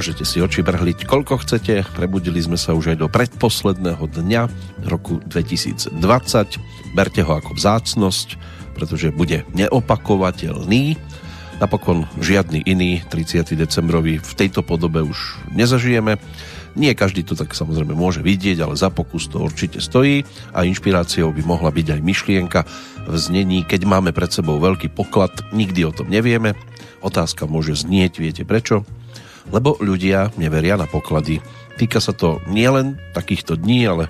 Môžete si oči brhliť koľko chcete, prebudili sme sa už aj do predposledného dňa roku 2020. Berte ho ako vzácnosť, pretože bude neopakovateľný. Napokon žiadny iný 30. decembrový v tejto podobe už nezažijeme. Nie každý to tak samozrejme môže vidieť, ale za pokus to určite stojí a inšpiráciou by mohla byť aj myšlienka v znení, keď máme pred sebou veľký poklad, nikdy o tom nevieme. Otázka môže znieť, viete prečo? Lebo ľudia neveria na poklady. Týka sa to nielen takýchto dní, ale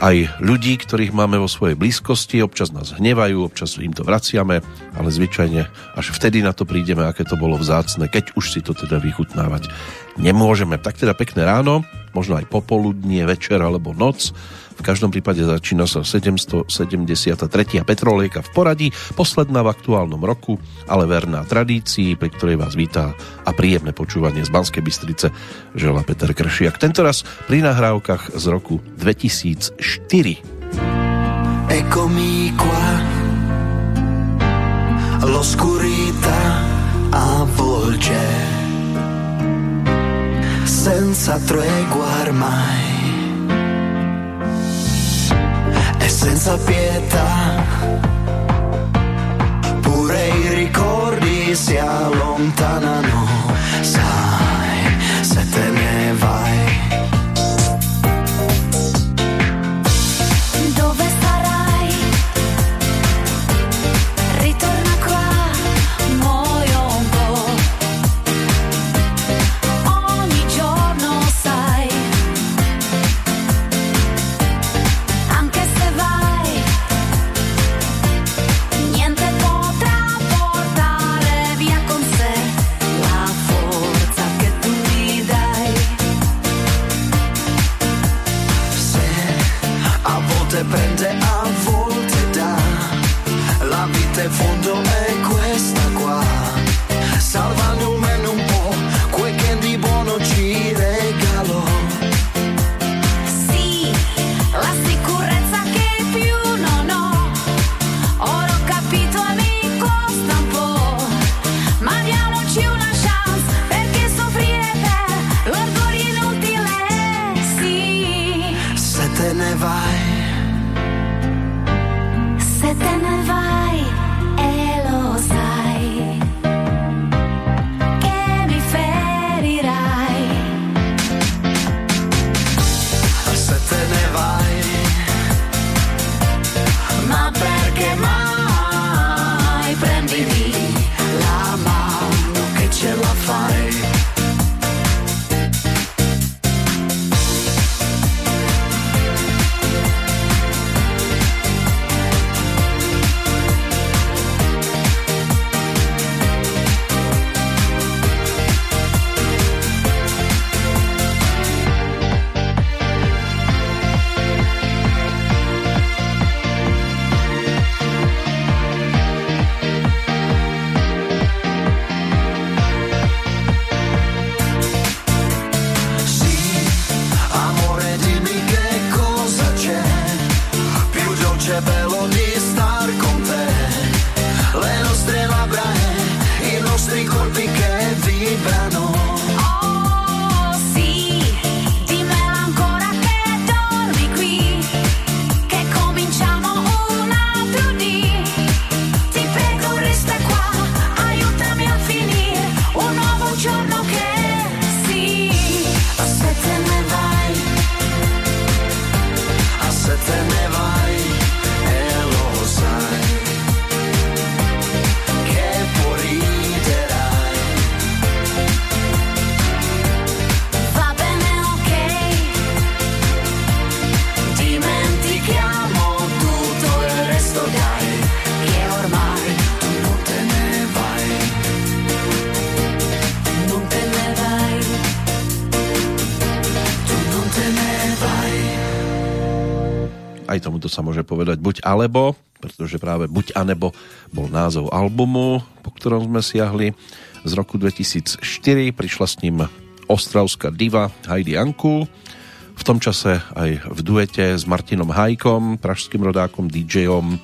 aj ľudí, ktorých máme vo svojej blízkosti, občas nás hnevajú, občas im to vraciame, ale zvyčajne až vtedy na to prídeme, aké to bolo vzácne, keď už si to teda vychutnávať nemôžeme. Tak teda pekné ráno, možno aj popoludnie, večer alebo noc v každom prípade začína sa 773. Petrolejka v poradí, posledná v aktuálnom roku, ale verná tradícii, pri ktorej vás vítá a príjemné počúvanie z Banskej Bystrice žela Peter Kršiak. Tentoraz pri nahrávkach z roku 2004. Eccomi qua, l'oscurità avvolge, senza tregua ormai senza pietà. Pure i ricordi si allontanano, sai, se te ne alebo, pretože práve buď a nebo bol názov albumu, po ktorom sme siahli z roku 2004. Prišla s ním ostravská diva Heidi Anku, v tom čase aj v duete s Martinom Hajkom, pražským rodákom, DJom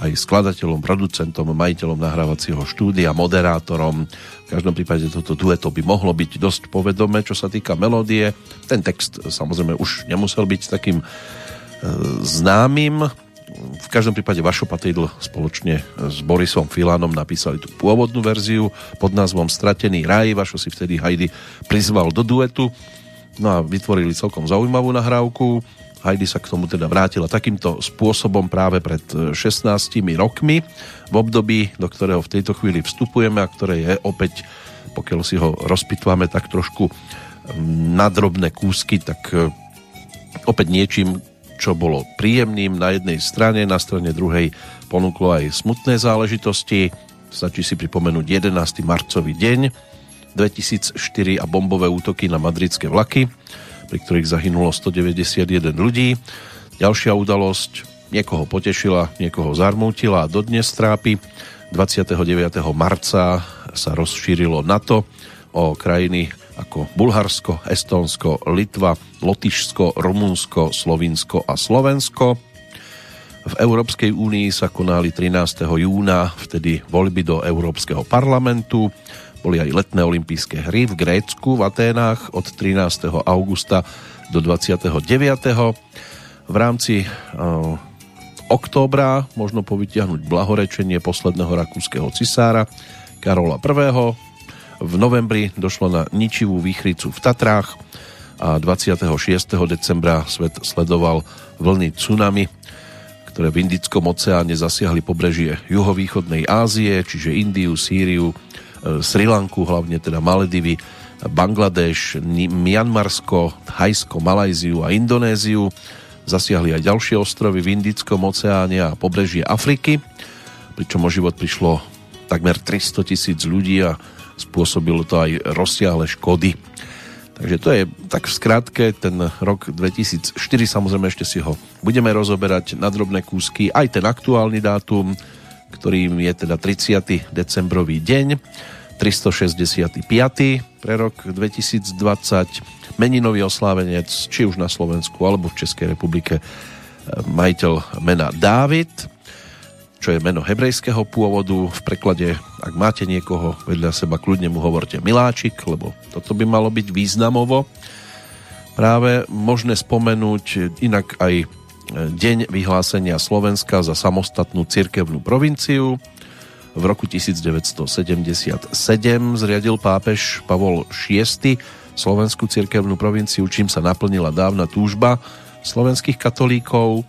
aj skladateľom, producentom, majiteľom nahrávacieho štúdia, moderátorom. V každom prípade toto dueto by mohlo byť dosť povedomé, čo sa týka melódie. Ten text samozrejme už nemusel byť takým e, známym. V každom prípade Vašo Patidl spoločne s Borisom Filánom napísali tú pôvodnú verziu pod názvom Stratený raj. Vašo si vtedy Heidi prizval do duetu. No a vytvorili celkom zaujímavú nahrávku Heidi sa k tomu teda vrátila takýmto spôsobom práve pred 16 e, rokmi v období, do ktorého v tejto chvíli vstupujeme a ktoré je opäť, pokiaľ si ho rozpitváme tak trošku na drobné kúsky, tak e, opäť niečím, čo bolo príjemným na jednej strane, na strane druhej ponúklo aj smutné záležitosti. Stačí si pripomenúť 11. marcový deň 2004 a bombové útoky na madridské vlaky pri ktorých zahynulo 191 ľudí. Ďalšia udalosť niekoho potešila, niekoho zarmútila a dodnes trápi. 29. marca sa rozšírilo NATO o krajiny ako Bulharsko, Estónsko, Litva, Lotyšsko, Rumunsko, Slovinsko a Slovensko. V Európskej únii sa konali 13. júna vtedy voľby do Európskeho parlamentu. Boli aj letné olympijské hry v Grécku, v Aténách od 13. augusta do 29. V rámci uh, októbra možno povytiahnuť blahorečenie posledného rakúskeho cisára Karola I. V novembri došlo na ničivú výchricu v Tatrách a 26. decembra svet sledoval vlny tsunami, ktoré v Indickom oceáne zasiahli pobrežie juhovýchodnej Ázie, čiže Indiu, Sýriu, E, Sri Lanku, hlavne teda Maledivy, Bangladeš, Mianmarsko, Thajsko, Malajziu a Indonéziu. Zasiahli aj ďalšie ostrovy v Indickom oceáne a pobrežie Afriky, pričom o život prišlo takmer 300 tisíc ľudí a spôsobilo to aj rozsiahle škody. Takže to je tak v skratke ten rok 2004, samozrejme ešte si ho budeme rozoberať na drobné kúsky, aj ten aktuálny dátum, ktorým je teda 30. decembrový deň, 365. pre rok 2020, meninový oslávenec, či už na Slovensku alebo v Českej republike, e, majiteľ mena Dávid, čo je meno hebrejského pôvodu. V preklade, ak máte niekoho vedľa seba, kľudne mu hovorte Miláčik, lebo toto by malo byť významovo. Práve možné spomenúť inak aj deň vyhlásenia Slovenska za samostatnú cirkevnú provinciu. V roku 1977 zriadil pápež Pavol VI Slovenskú cirkevnú provinciu, čím sa naplnila dávna túžba slovenských katolíkov.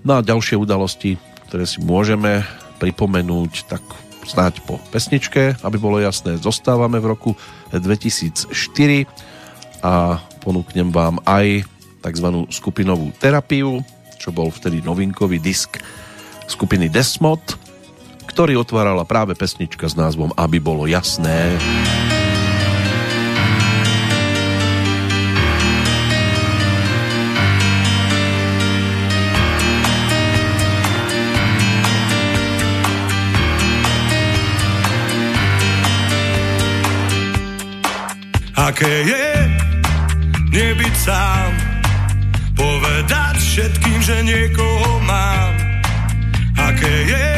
No a ďalšie udalosti, ktoré si môžeme pripomenúť, tak snáď po pesničke, aby bolo jasné, zostávame v roku 2004 a ponúknem vám aj tzv. skupinovú terapiu, čo bol vtedy novinkový disk skupiny Desmod, ktorý otvárala práve pesnička s názvom Aby bolo jasné. Aké je nebyť sám Povedať všetkým, že niekoho mám. Aké je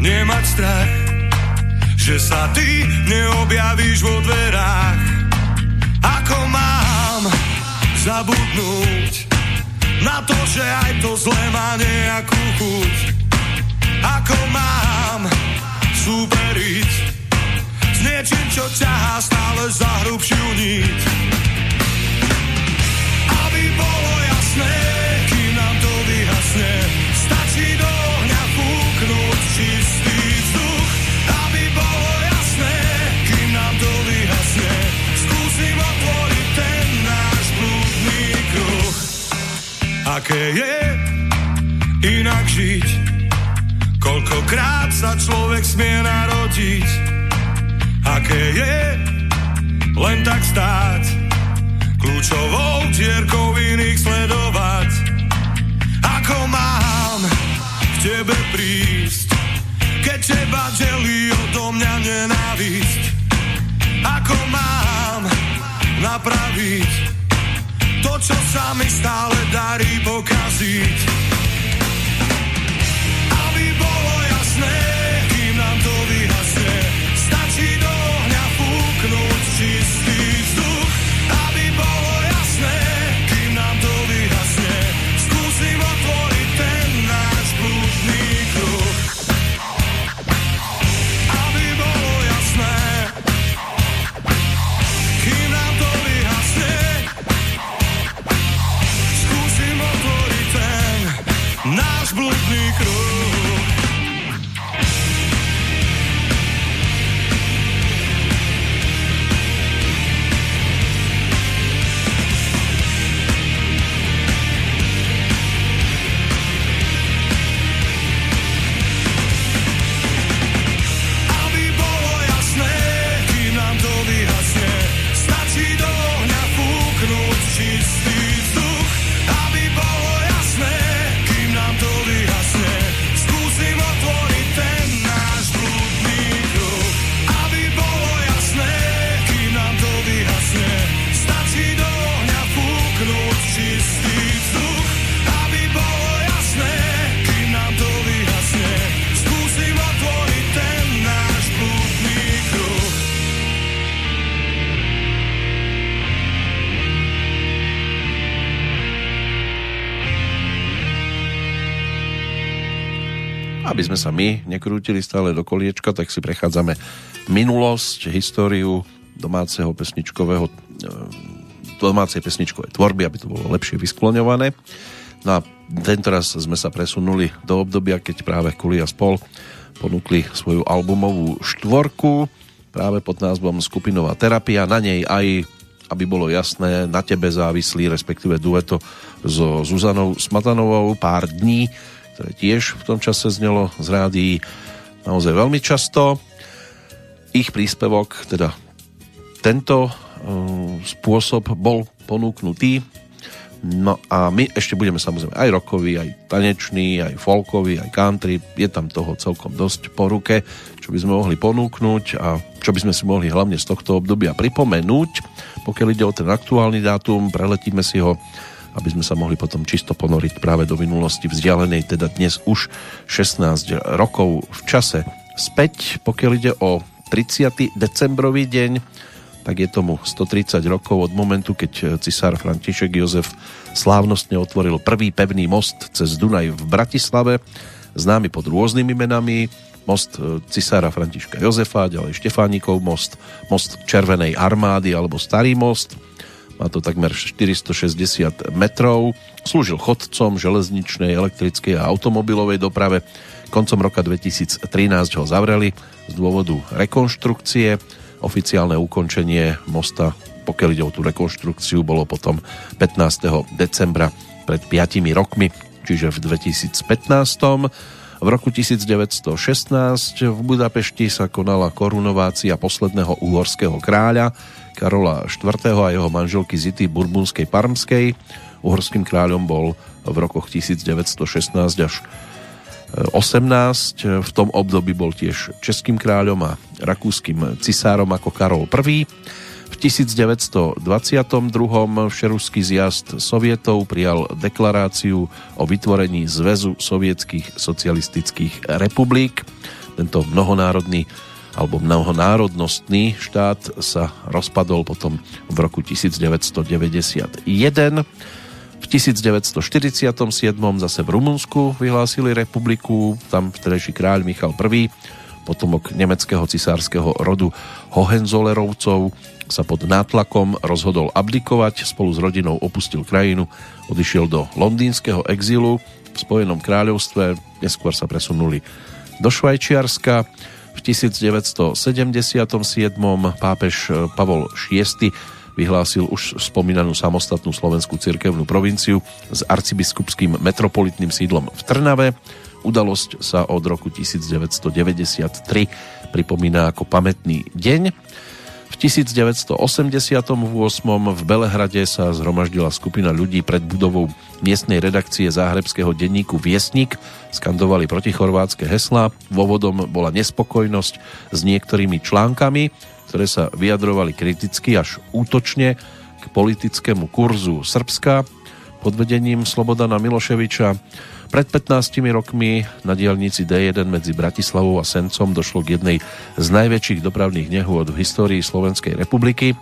nemať strach, že sa ty neobjavíš vo dverách. Ako mám zabudnúť na to, že aj to zlé má nejakú chuť. Ako mám súperiť s niečím, čo ťahá stále za hrubšiu niť aby bolo jasné, kým nám to vyhasne. Stačí do ohňa fúknúť čistý vzduch, aby bolo jasné, kým nám to vyhasne. Skúsim otvoriť ten náš blúdny kruh. Aké je inak žiť? Koľkokrát sa človek smie narodiť? Aké je len tak stáť? kľúčovou dierkou iných sledovať. Ako mám k tebe prísť, keď teba delí odo mňa nenávisť. Ako mám napraviť to, čo sa mi stále darí pokaziť. Aby sme sa my nekrútili stále do koliečka, tak si prechádzame minulosť, históriu domáceho pesničkového e, domácej pesničkovej tvorby, aby to bolo lepšie vyskloňované. No a tentoraz sme sa presunuli do obdobia, keď práve Kuli a spol ponúkli svoju albumovú štvorku práve pod názvom Skupinová terapia. Na nej aj, aby bolo jasné, na tebe závislí, respektíve dueto so Zuzanou Smatanovou pár dní, ktoré tiež v tom čase znelo z rádií naozaj veľmi často. Ich príspevok, teda tento uh, spôsob bol ponúknutý No a my ešte budeme samozrejme aj rokový, aj tanečný, aj folkový, aj country. Je tam toho celkom dosť po ruke, čo by sme mohli ponúknuť a čo by sme si mohli hlavne z tohto obdobia pripomenúť. Pokiaľ ide o ten aktuálny dátum, preletíme si ho aby sme sa mohli potom čisto ponoriť práve do minulosti vzdialenej, teda dnes už 16 rokov v čase späť. Pokiaľ ide o 30. decembrový deň, tak je tomu 130 rokov od momentu, keď cisár František Jozef slávnostne otvoril prvý pevný most cez Dunaj v Bratislave, známy pod rôznymi menami, most e, cisára Františka Jozefa, ďalej Štefánikov most, most Červenej armády alebo Starý most, má to takmer 460 metrov, slúžil chodcom železničnej, elektrickej a automobilovej doprave. Koncom roka 2013 ho zavreli z dôvodu rekonštrukcie Oficiálne ukončenie mosta, pokiaľ ide o tú rekonštrukciu, bolo potom 15. decembra pred 5 rokmi, čiže v 2015. V roku 1916 v Budapešti sa konala korunovácia posledného uhorského kráľa Karola IV. a jeho manželky Zity Burbunskej Parmskej. Uhorským kráľom bol v rokoch 1916 až 18. V tom období bol tiež českým kráľom a rakúskym cisárom ako Karol I. V 1922. všeruský zjazd sovietov prijal deklaráciu o vytvorení Zväzu sovietských socialistických republik. Tento mnohonárodný alebo mnohonárodnostný štát sa rozpadol potom v roku 1991 v 1947 zase v Rumunsku vyhlásili republiku, tam vtedejší kráľ Michal I, potomok nemeckého cisárskeho rodu Hohenzollerovcov, sa pod nátlakom rozhodol abdikovať, spolu s rodinou opustil krajinu, odišiel do londýnskeho exilu. V Spojenom kráľovstve, neskôr sa presunuli do Švajčiarska. V 1977 pápež Pavol VI vyhlásil už spomínanú samostatnú slovenskú cirkevnú provinciu s arcibiskupským metropolitným sídlom v Trnave. Udalosť sa od roku 1993 pripomína ako pamätný deň. V 1988 v Belehrade sa zhromaždila skupina ľudí pred budovou miestnej redakcie záhrebského denníku Viesnik. Skandovali protichorvátske heslá. Dôvodom bola nespokojnosť s niektorými článkami ktoré sa vyjadrovali kriticky až útočne k politickému kurzu Srbska pod vedením Slobodana Miloševiča. Pred 15 rokmi na dielnici D1 medzi Bratislavou a Sencom došlo k jednej z najväčších dopravných nehôd v histórii Slovenskej republiky.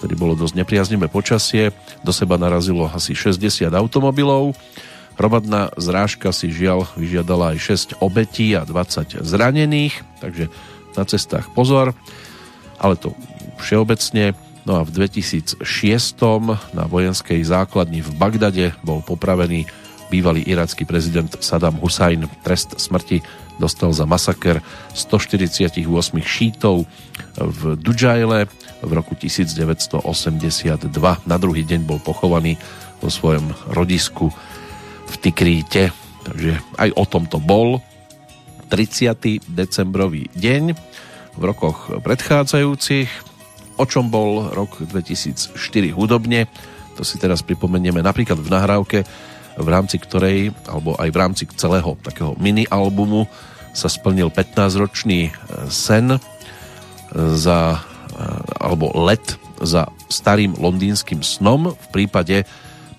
Vtedy bolo dosť nepriaznivé počasie, do seba narazilo asi 60 automobilov. Hromadná zrážka si žiaľ vyžiadala aj 6 obetí a 20 zranených, takže na cestách pozor ale to všeobecne. No a v 2006 na vojenskej základni v Bagdade bol popravený bývalý iracký prezident Saddam Hussein. Trest smrti dostal za masaker 148 šítov v Dujajle v roku 1982. Na druhý deň bol pochovaný vo svojom rodisku v Tikríte. Takže aj o tomto bol 30. decembrový deň v rokoch predchádzajúcich. O čom bol rok 2004 hudobne, to si teraz pripomenieme napríklad v nahrávke, v rámci ktorej, alebo aj v rámci celého takého mini-albumu sa splnil 15-ročný e, sen e, za, e, alebo let za starým londýnským snom v prípade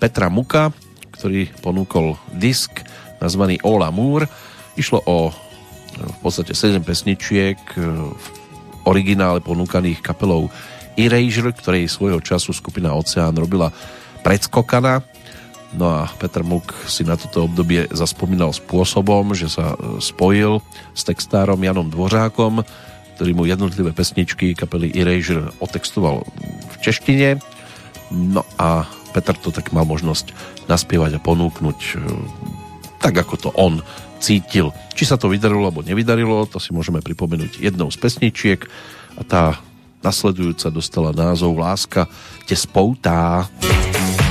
Petra Muka, ktorý ponúkol disk nazvaný All Amour. Išlo o v podstate 7 pesničiek v originále ponúkaných kapelou Erasure, ktorej svojho času skupina Oceán robila predskokana No a Petr Muk si na toto obdobie zaspomínal spôsobom, že sa e, spojil s textárom Janom Dvořákom, ktorý mu jednotlivé pesničky kapely Erasure otextoval v češtine. No a Petr to tak mal možnosť naspievať a ponúknuť e, tak, ako to on cítil. Či sa to vydarilo alebo nevydarilo, to si môžeme pripomenúť jednou z pesničiek a tá nasledujúca dostala názov Láska te spoutá. Láska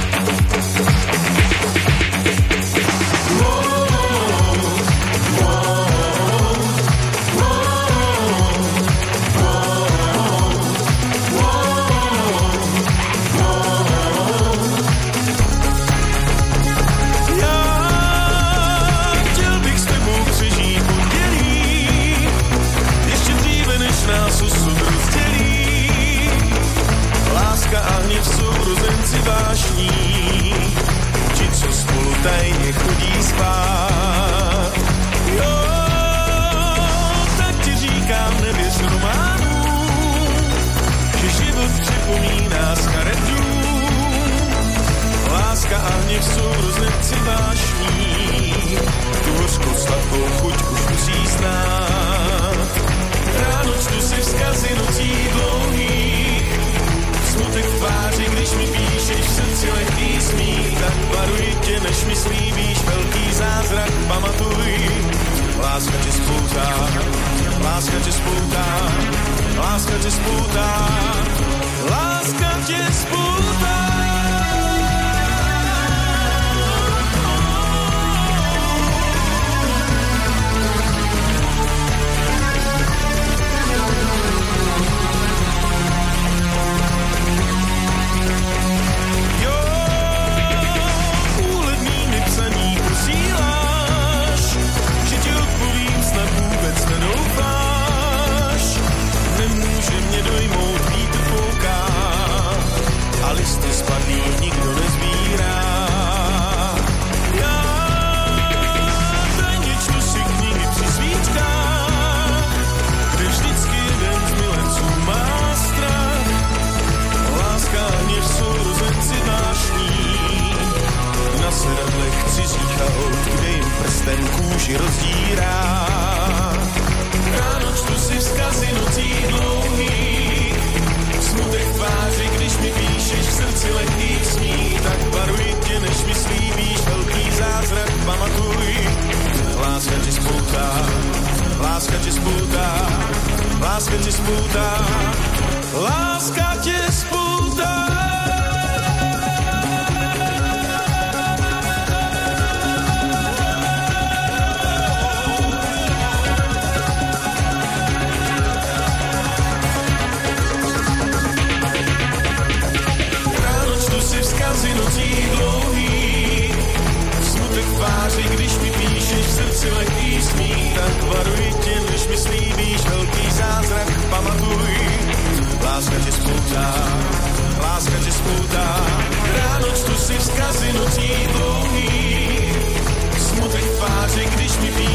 zrak, pamatuj, láska ťa spúta, láska ťa spúta, láska ťa spúta, láska ťa spúta. ten kůži rozdírá. Ráno čtu si vzkazy nocí dlouhých, smutek tváři, když mi píšeš v srdci lehký sní, tak varuji tě, než mi slíbíš velký zázrak, pamatuj. Láska ti spoutá, láska ti spoutá, láska ti spoutá, láska ti spoutá.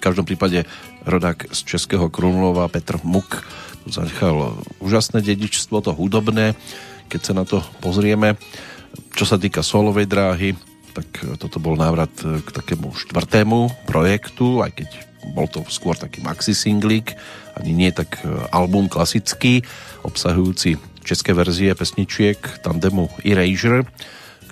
V každom prípade rodák z Českého Krumlova Petr Muk zanechal úžasné dedičstvo, to hudobné, keď sa na to pozrieme. Čo sa týka solovej dráhy, tak toto bol návrat k takému štvrtému projektu, aj keď bol to skôr taký maxi singlík, ani nie tak e, album klasický, obsahujúci české verzie pesničiek tandemu Erasure,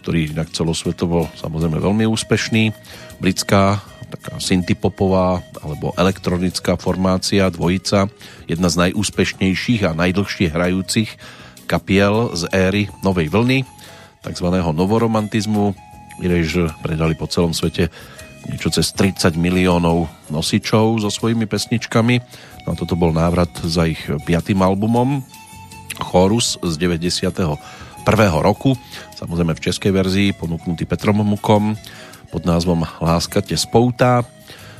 ktorý inak celosvetovo samozrejme veľmi úspešný. Britská taká syntypopová alebo elektronická formácia, dvojica, jedna z najúspešnejších a najdlhšie hrajúcich kapiel z éry Novej vlny, takzvaného novoromantizmu. Erasure predali po celom svete niečo cez 30 miliónov nosičov so svojimi pesničkami. No toto bol návrat za ich piatým albumom Chorus z 91. roku, samozrejme v českej verzii, ponúknutý Petrom Mukom pod názvom Láska te spoutá.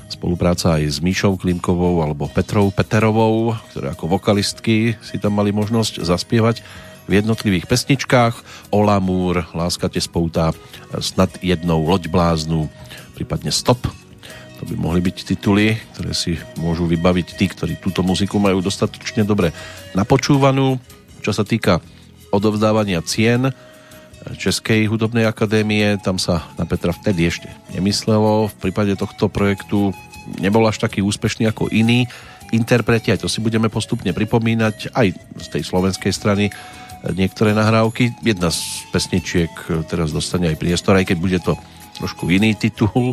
Spolupráca aj s Míšou Klimkovou alebo Petrou Peterovou, ktoré ako vokalistky si tam mali možnosť zaspievať v jednotlivých pesničkách. Olamúr, Láska te spoutá, snad jednou loď bláznu, prípadne Stop. To by mohli byť tituly, ktoré si môžu vybaviť tí, ktorí túto muziku majú dostatočne dobre napočúvanú. Čo sa týka odovzdávania cien, Českej hudobnej akadémie, tam sa na Petra vtedy ešte nemyslelo. V prípade tohto projektu nebol až taký úspešný ako iný interpreti, aj to si budeme postupne pripomínať, aj z tej slovenskej strany niektoré nahrávky. Jedna z pesničiek teraz dostane aj priestor, aj keď bude to trošku iný titul,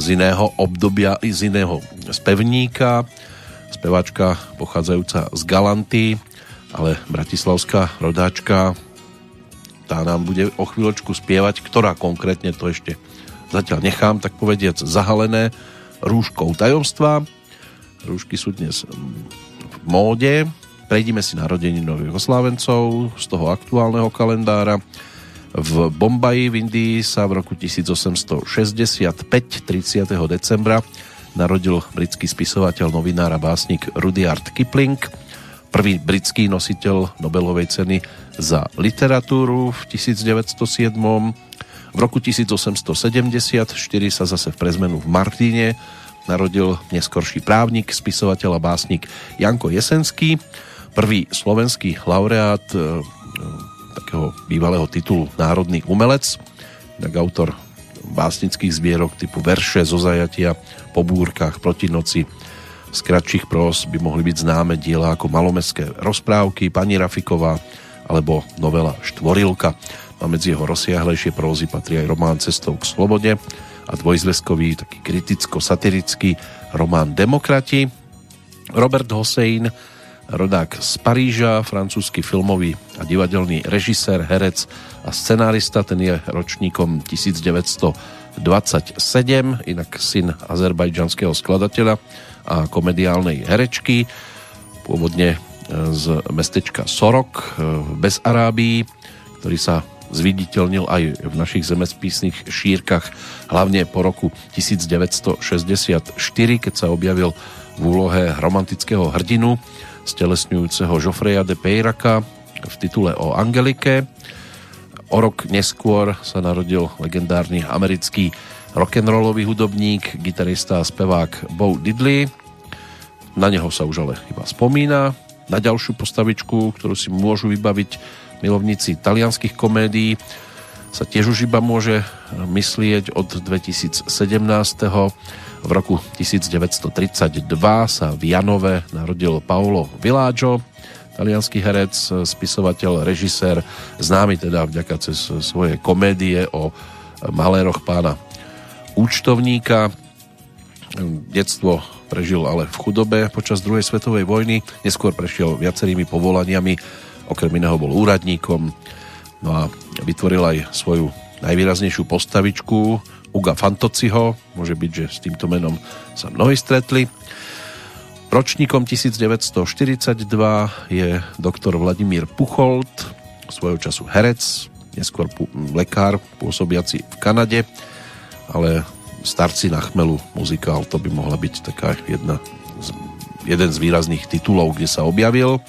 z iného obdobia, z iného spevníka, speváčka pochádzajúca z Galanty, ale bratislavská rodáčka tá nám bude o chvíľočku spievať, ktorá konkrétne to ešte zatiaľ nechám, tak povediac, zahalené rúškou tajomstva. Rúšky sú dnes v móde. Prejdime si narodení nových oslávencov z toho aktuálneho kalendára. V Bombaji v Indii sa v roku 1865, 30. decembra, narodil britský spisovateľ, novinár a básnik Rudyard Kipling – prvý britský nositeľ Nobelovej ceny za literatúru v 1907. V roku 1874 sa zase v prezmenu v Martine narodil neskorší právnik, spisovateľ a básnik Janko Jesenský, prvý slovenský laureát e, e, takého bývalého titulu Národný umelec, tak autor básnických zbierok typu verše zo zajatia, po búrkach, proti noci, z kratších pros by mohli byť známe diela ako malomestské rozprávky, Pani Rafiková alebo novela Štvorilka. A medzi jeho rozsiahlejšie prózy patrí aj román Cestou k slobode a dvojzveskový, taký kriticko-satirický román Demokrati. Robert Hossein, rodák z Paríža, francúzsky filmový a divadelný režisér, herec a scenárista, ten je ročníkom 1927, inak syn azerbajdžanského skladateľa a komediálnej herečky, pôvodne z mestečka Sorok e, v Bezarábii, ktorý sa zviditeľnil aj v našich zemespísnych šírkach, hlavne po roku 1964, keď sa objavil v úlohe romantického hrdinu stelesňujúceho Joffreya de Peyraka v titule o Angelike. O rok neskôr sa narodil legendárny americký rock'n'rollový hudobník, gitarista a spevák Bo Diddley. Na neho sa už ale iba spomína. Na ďalšiu postavičku, ktorú si môžu vybaviť milovníci talianských komédií, sa tiež už iba môže myslieť od 2017. V roku 1932 sa v Janove narodil Paolo Villaggio, talianský herec, spisovateľ, režisér, známy teda vďaka cez svoje komédie o maléroch pána účtovníka. Detstvo prežil ale v chudobe počas druhej svetovej vojny, neskôr prešiel viacerými povolaniami, okrem iného bol úradníkom, no a vytvoril aj svoju najvýraznejšiu postavičku Uga Fantociho, môže byť, že s týmto menom sa mnohí stretli. Ročníkom 1942 je doktor Vladimír Pucholt, svojho času herec, neskôr lekár pôsobiaci v Kanade ale Starci na chmelu muzikál, to by mohla byť taká jedna z, jeden z výrazných titulov, kde sa objavil.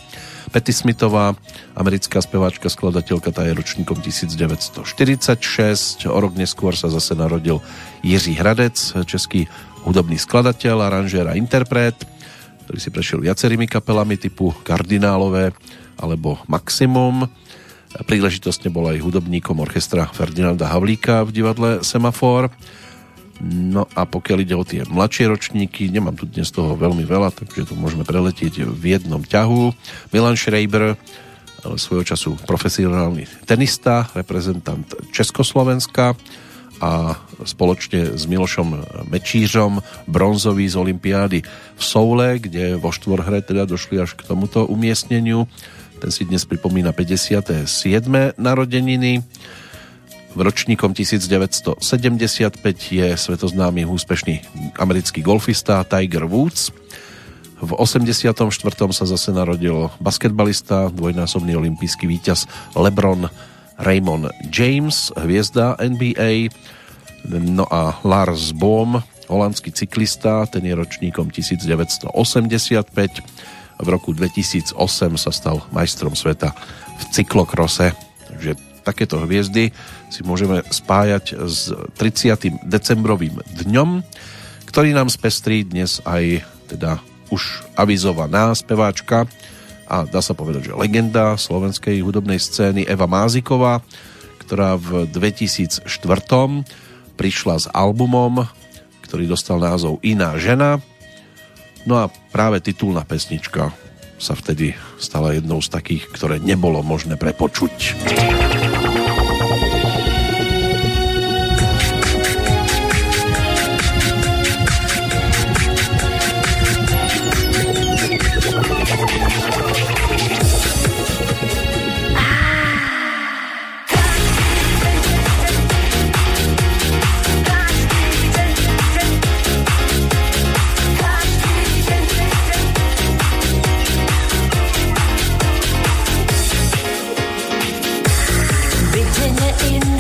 Petty Smithová, americká speváčka, skladateľka, tá je ročníkom 1946. O rok neskôr sa zase narodil Jiří Hradec, český hudobný skladateľ, aranžér a interpret, ktorý si prešiel viacerými kapelami typu Kardinálové alebo Maximum. Príležitostne bol aj hudobníkom orchestra Ferdinanda Havlíka v divadle Semafor. No a pokiaľ ide o tie mladšie ročníky, nemám tu dnes toho veľmi veľa, takže to môžeme preletieť v jednom ťahu. Milan Schreiber, svojho času profesionálny tenista, reprezentant Československa a spoločne s Milošom Mečířom bronzový z Olympiády v Soule, kde vo štvorhre teda došli až k tomuto umiestneniu ten si dnes pripomína 57. narodeniny. V ročníkom 1975 je svetoznámy úspešný americký golfista Tiger Woods. V 84. sa zase narodil basketbalista, dvojnásobný olimpijský víťaz LeBron Raymond James, hviezda NBA. No a Lars Bohm, holandský cyklista, ten je ročníkom 1985. V roku 2008 sa stal majstrom sveta v cyklokrose. Takže takéto hviezdy si môžeme spájať s 30. decembrovým dňom, ktorý nám spestrí dnes aj teda už avizovaná speváčka a dá sa povedať, že legenda slovenskej hudobnej scény Eva Máziková, ktorá v 2004 prišla s albumom, ktorý dostal názov Iná žena. No a práve titulná pesnička sa vtedy stala jednou z takých, ktoré nebolo možné prepočuť. in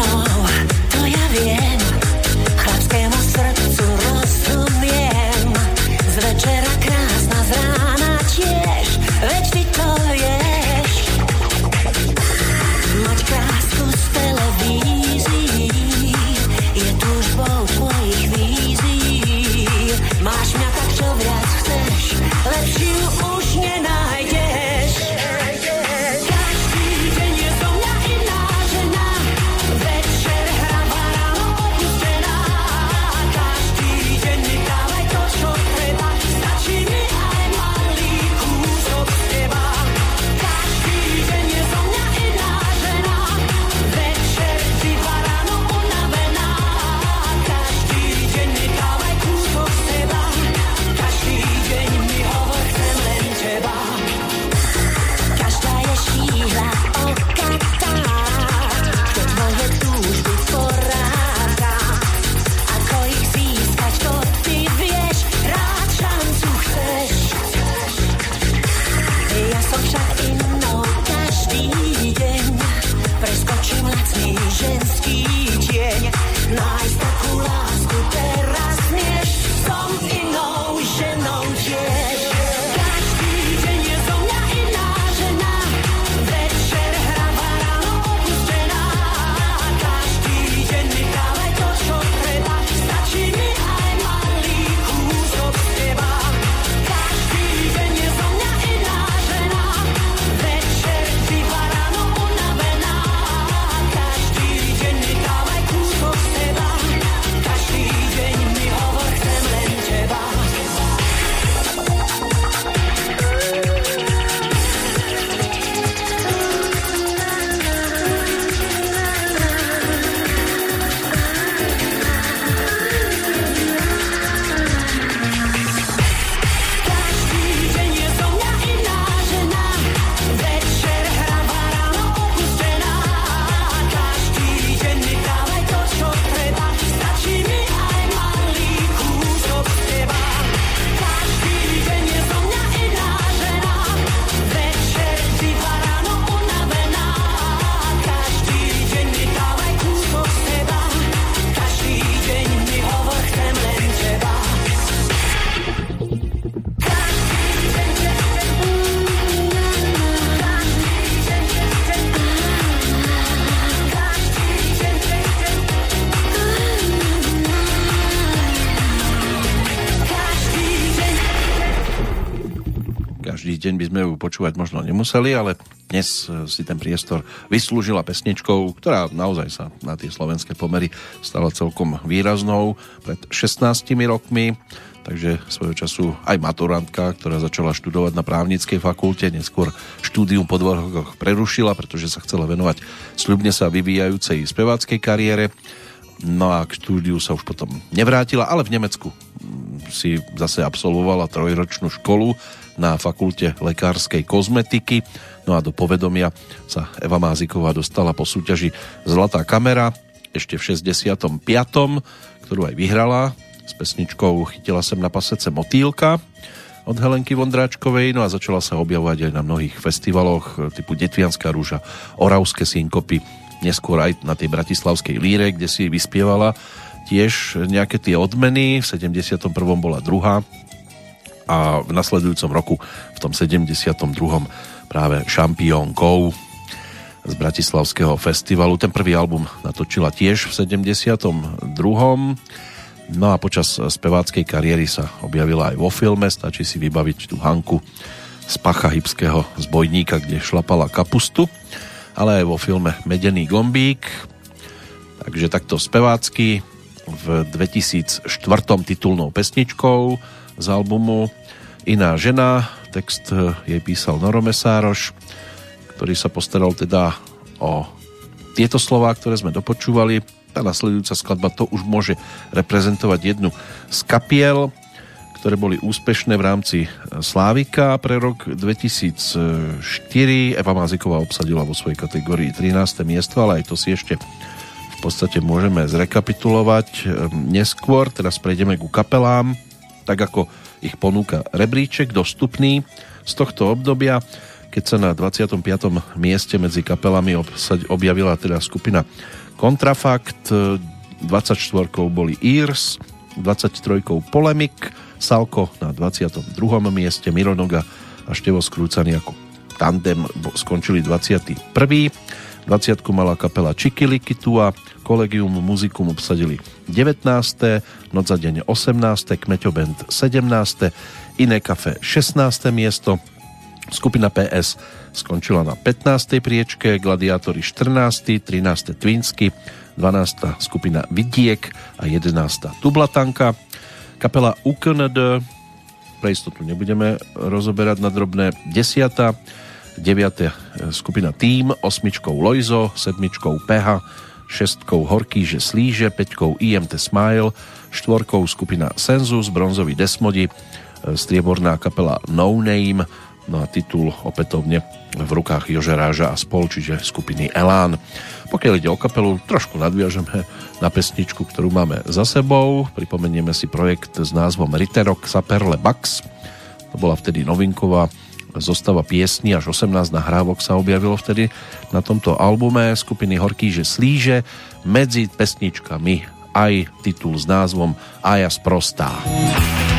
počúvať možno nemuseli, ale dnes e, si ten priestor vyslúžila pesničkou, ktorá naozaj sa na tie slovenské pomery stala celkom výraznou pred 16 rokmi. Takže svojho času aj maturantka, ktorá začala študovať na právnickej fakulte, neskôr štúdium po dvoch prerušila, pretože sa chcela venovať sľubne sa vyvíjajúcej speváckej kariére. No a k štúdiu sa už potom nevrátila, ale v Nemecku mm, si zase absolvovala trojročnú školu na fakulte lekárskej kozmetiky. No a do povedomia sa Eva Máziková dostala po súťaži Zlatá kamera ešte v 65. ktorú aj vyhrala s pesničkou Chytila sem na pasece motýlka. od Helenky Vondráčkovej, no a začala sa objavovať aj na mnohých festivaloch typu Detvianská rúža, Oravské synkopy, neskôr aj na tej bratislavskej líre, kde si vyspievala tiež nejaké tie odmeny. V 71. bola druhá a v nasledujúcom roku v tom 72. práve šampiónkou z Bratislavského festivalu. Ten prvý album natočila tiež v 72. No a počas speváckej kariéry sa objavila aj vo filme, stačí si vybaviť tú Hanku z Pacha Hybského zbojníka, kde šlapala kapustu, ale aj vo filme Medený gombík. Takže takto spevácky v 2004 titulnou pesničkou z albumu Iná žena, text jej písal Noro Mesároš, ktorý sa postaral teda o tieto slová, ktoré sme dopočúvali tá nasledujúca skladba to už môže reprezentovať jednu z kapiel, ktoré boli úspešné v rámci Slávika pre rok 2004. Eva Máziková obsadila vo svojej kategórii 13. miesto, ale aj to si ešte v podstate môžeme zrekapitulovať neskôr. Teraz prejdeme ku kapelám, tak ako ich ponúka rebríček dostupný z tohto obdobia, keď sa na 25. mieste medzi kapelami objavila teda skupina Kontrafakt, 24 boli Ears, 23 Polemik, Salko na 22. mieste, Mironoga a Števo Skrúcaný ako tandem skončili 21. 20 mala kapela Čikilikitua, Kolegium Muzikum obsadili 19. Noc za deň 18. Kmeťo Band 17. Iné kafe 16. miesto, Skupina PS skončila na 15. priečke, Gladiátory 14., 13. Twinsky, 12. skupina Vidiek a 11. Tublatanka. Kapela UKND, pre istotu nebudeme rozoberať na drobné, 10. 9. skupina Team, 8. Lojzo, 7. PH, 6. Horký, že slíže, 5. IMT Smile, 4. skupina Sensus, bronzový Desmodi, strieborná kapela No Name, No a titul opätovne v rukách Jožeráža a spol, čiže skupiny Elán. Pokiaľ ide o kapelu, trošku nadviažeme na pesničku, ktorú máme za sebou. Pripomenieme si projekt s názvom Riterok Saperle Bax. To bola vtedy novinková zostava piesní, až 18 nahrávok sa objavilo vtedy na tomto albume skupiny Horký, že slíže medzi pesničkami aj titul s názvom Aja sprostá. Prostá. druhá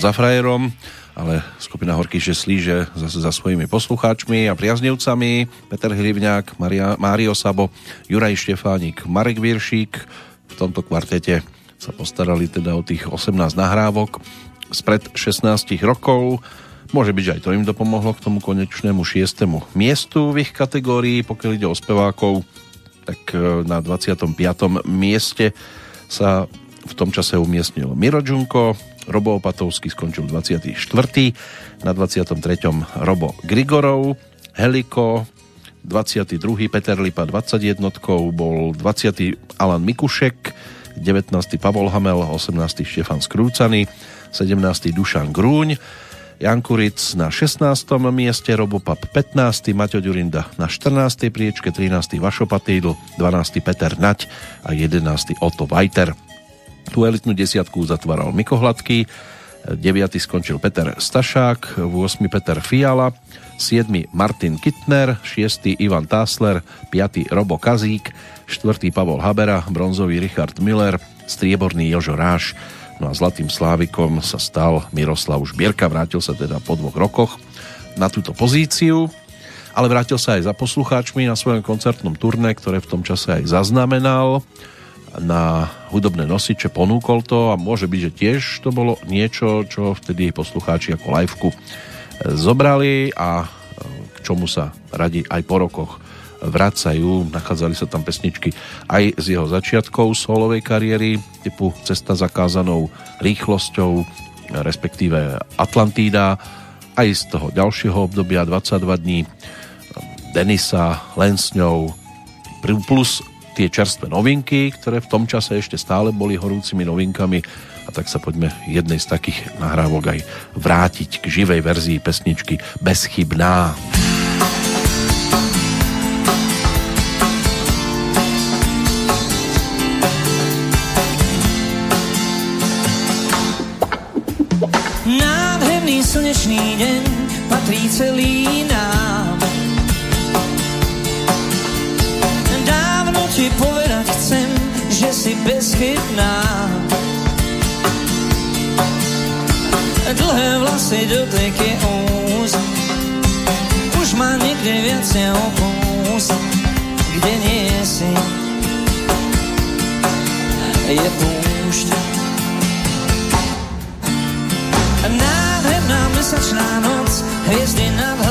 za frajerom, ale skupina Horky že zase za svojimi poslucháčmi a priaznivcami. Peter Hrivňák, Maria, Mário Sabo, Juraj Štefánik, Marek Viršík. V tomto kvartete sa postarali teda o tých 18 nahrávok spred 16 rokov. Môže byť, že aj to im dopomohlo k tomu konečnému šiestému miestu v ich kategórii. Pokiaľ ide o spevákov, tak e, na 25. mieste sa v tom čase umiestnil Miro Džunko, Robo Opatovský skončil 24. Na 23. Robo Grigorov, Heliko, 22. Peter Lipa 21. bol 20. Alan Mikušek, 19. Pavol Hamel, 18. Štefan Skrúcany, 17. Dušan Grúň, Jan Kuric na 16. mieste, Robopap 15. Maťo Ďurinda na 14. priečke, 13. Vašo Patýdl, 12. Peter Nať a 11. Otto Vajter. Tú elitnú desiatku zatváral Miko Hladký, 9. skončil Peter Stašák, 8. Peter Fiala, 7. Martin Kittner, 6. Ivan Tásler, 5. Robo Kazík, 4. Pavol Habera, bronzový Richard Miller, strieborný Jožo Ráš, no a zlatým slávikom sa stal Miroslav Žbierka, vrátil sa teda po dvoch rokoch na túto pozíciu, ale vrátil sa aj za poslucháčmi na svojom koncertnom turné, ktoré v tom čase aj zaznamenal na hudobné nosiče, ponúkol to a môže byť, že tiež to bolo niečo, čo vtedy poslucháči ako liveku e, zobrali a e, k čomu sa radi aj po rokoch vracajú. Nachádzali sa tam pesničky aj z jeho začiatkov solovej kariéry typu Cesta zakázanou rýchlosťou, respektíve Atlantída, aj z toho ďalšieho obdobia 22 dní Denisa, len s plus tie čerstvé novinky, ktoré v tom čase ešte stále boli horúcimi novinkami a tak sa poďme jednej z takých nahrávok aj vrátiť k živej verzii pesničky Bezchybná. Nádherný slnečný deň patrí celý bezchybná. Dlhé vlasy doteky úst, už má niekde viac opúst, kde nie si, je púšť. Nádherná mesačná noc, hviezdy nad hlavou,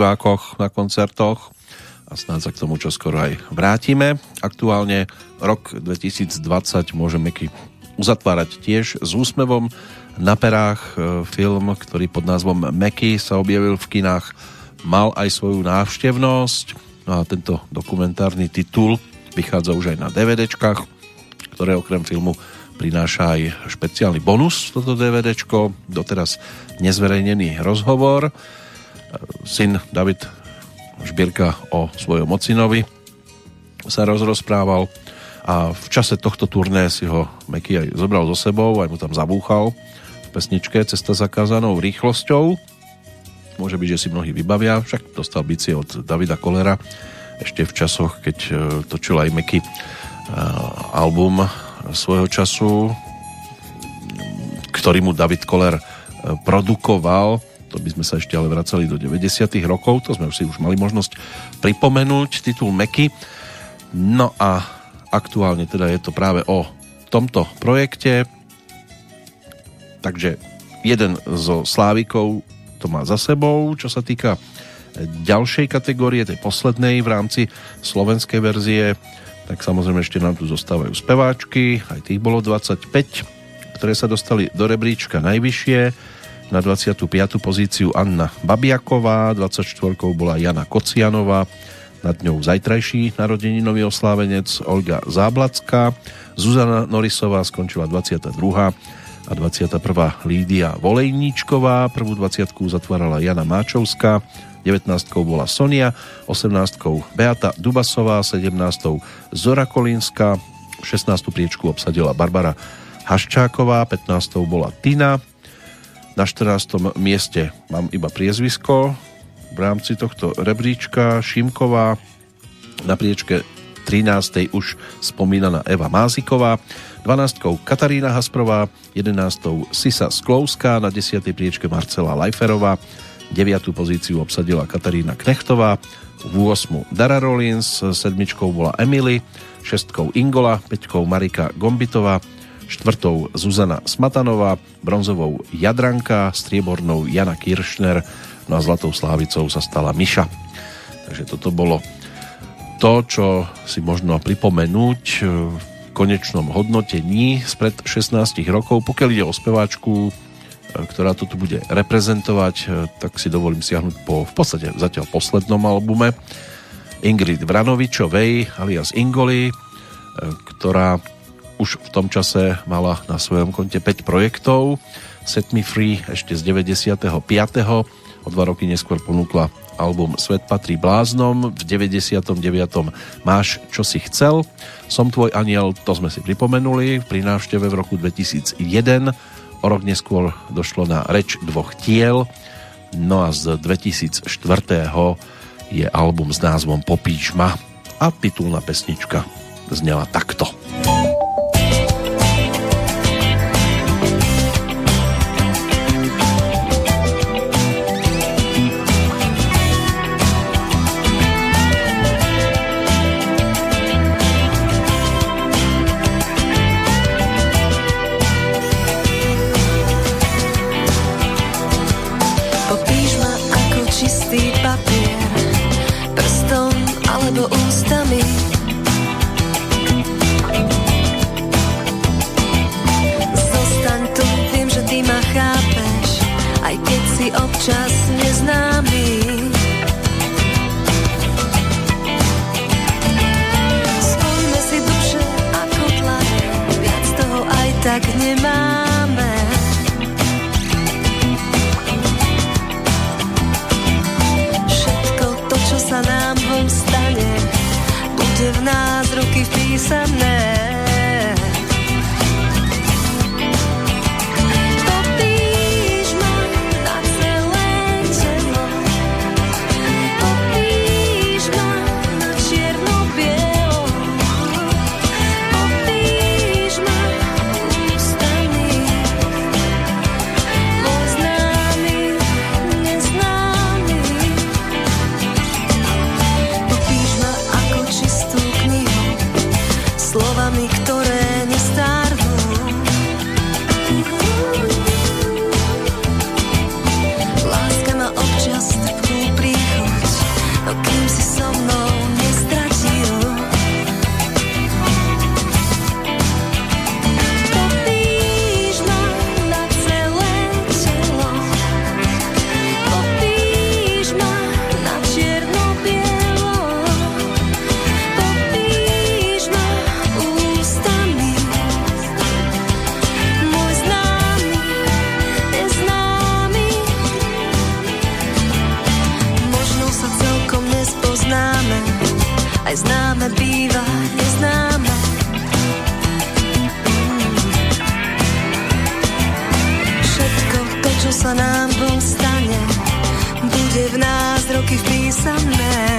divákoch na koncertoch a snáď sa k tomu čoskoro aj vrátime. Aktuálne rok 2020 môžeme uzatvárať tiež s úsmevom na perách. E, film, ktorý pod názvom Meky sa objavil v kinách, mal aj svoju návštevnosť no a tento dokumentárny titul vychádza už aj na DVDčkách, ktoré okrem filmu prináša aj špeciálny bonus toto DVDčko, doteraz nezverejnený rozhovor. Syn David Žbírka o svojom ocinovi sa rozrozprával a v čase tohto turné si ho Meky aj zobral so sebou, aj mu tam zabúchal v pesničke Cesta zakázanou rýchlosťou. Môže byť, že si mnohí vybavia, však dostal bicie od Davida Kolera ešte v časoch, keď e, točil aj Meky e, album svojho času, ktorý mu David Koller e, produkoval to by sme sa ešte ale vracali do 90 rokov, to sme už si už mali možnosť pripomenúť, titul Meky. No a aktuálne teda je to práve o tomto projekte, takže jeden zo Slávikov to má za sebou, čo sa týka ďalšej kategórie, tej poslednej v rámci slovenskej verzie, tak samozrejme ešte nám tu zostávajú speváčky, aj tých bolo 25, ktoré sa dostali do rebríčka najvyššie na 25. pozíciu Anna Babiaková, 24. bola Jana Kocianová, nad ňou zajtrajší narodeninový oslávenec Olga Záblacká, Zuzana Norisová skončila 22. a 21. Lídia Volejníčková, prvú 20. zatvárala Jana Máčovská, 19. bola Sonia, 18. Beata Dubasová, 17. Zora Kolínska, 16. priečku obsadila Barbara Haščáková, 15. bola Tina, na 14. mieste mám iba priezvisko v rámci tohto rebríčka Šimková. Na priečke 13. už spomínaná Eva Máziková, 12. Katarína Hasprová, 11. Sisa Sklouská, na 10. priečke Marcela Lajferová, 9. pozíciu obsadila Katarína Knechtová, v 8. Dara Rollins, 7. bola Emily, 6. Ingola, 5. Marika Gombitová, štvrtou Zuzana Smatanová, bronzovou Jadranka, striebornou Jana Kiršner, no a zlatou slávicou sa stala Miša. Takže toto bolo to, čo si možno pripomenúť v konečnom hodnotení spred 16 rokov. Pokiaľ ide o speváčku, ktorá to tu bude reprezentovať, tak si dovolím siahnuť po v podstate zatiaľ poslednom albume Ingrid Vranovičovej alias Ingoli, ktorá už v tom čase mala na svojom konte 5 projektov. Set Me Free ešte z 95. O dva roky neskôr ponúkla album Svet patrí bláznom. V 99. Máš, čo si chcel. Som tvoj aniel, to sme si pripomenuli pri návšteve v roku 2001. O rok neskôr došlo na reč dvoch tiel. No a z 2004. je album s názvom Popíš ma a titulná pesnička znela takto. Aj známe býva neznáme. Všetko to, čo sa nám dvom stane, bude v nás roky vpísané.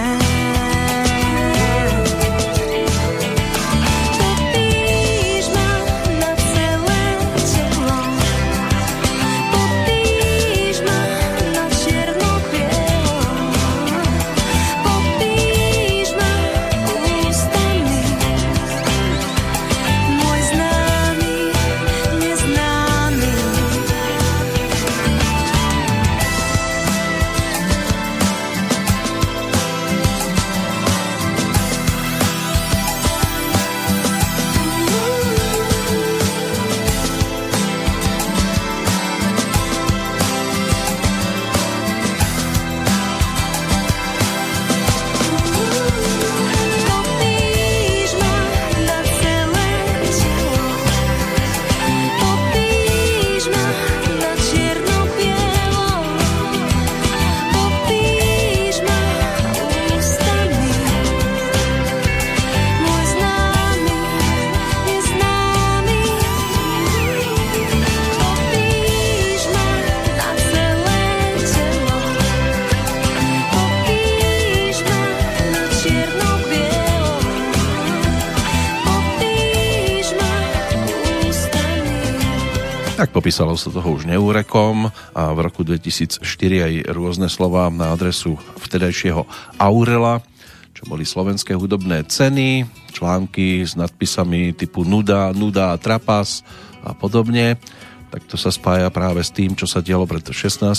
Popísalo sa toho už neúrekom a v roku 2004 aj rôzne slova na adresu vtedajšieho Aurela, čo boli slovenské hudobné ceny, články s nadpisami typu Nuda, Nuda Trapas a podobne. Tak to sa spája práve s tým, čo sa dialo pred 16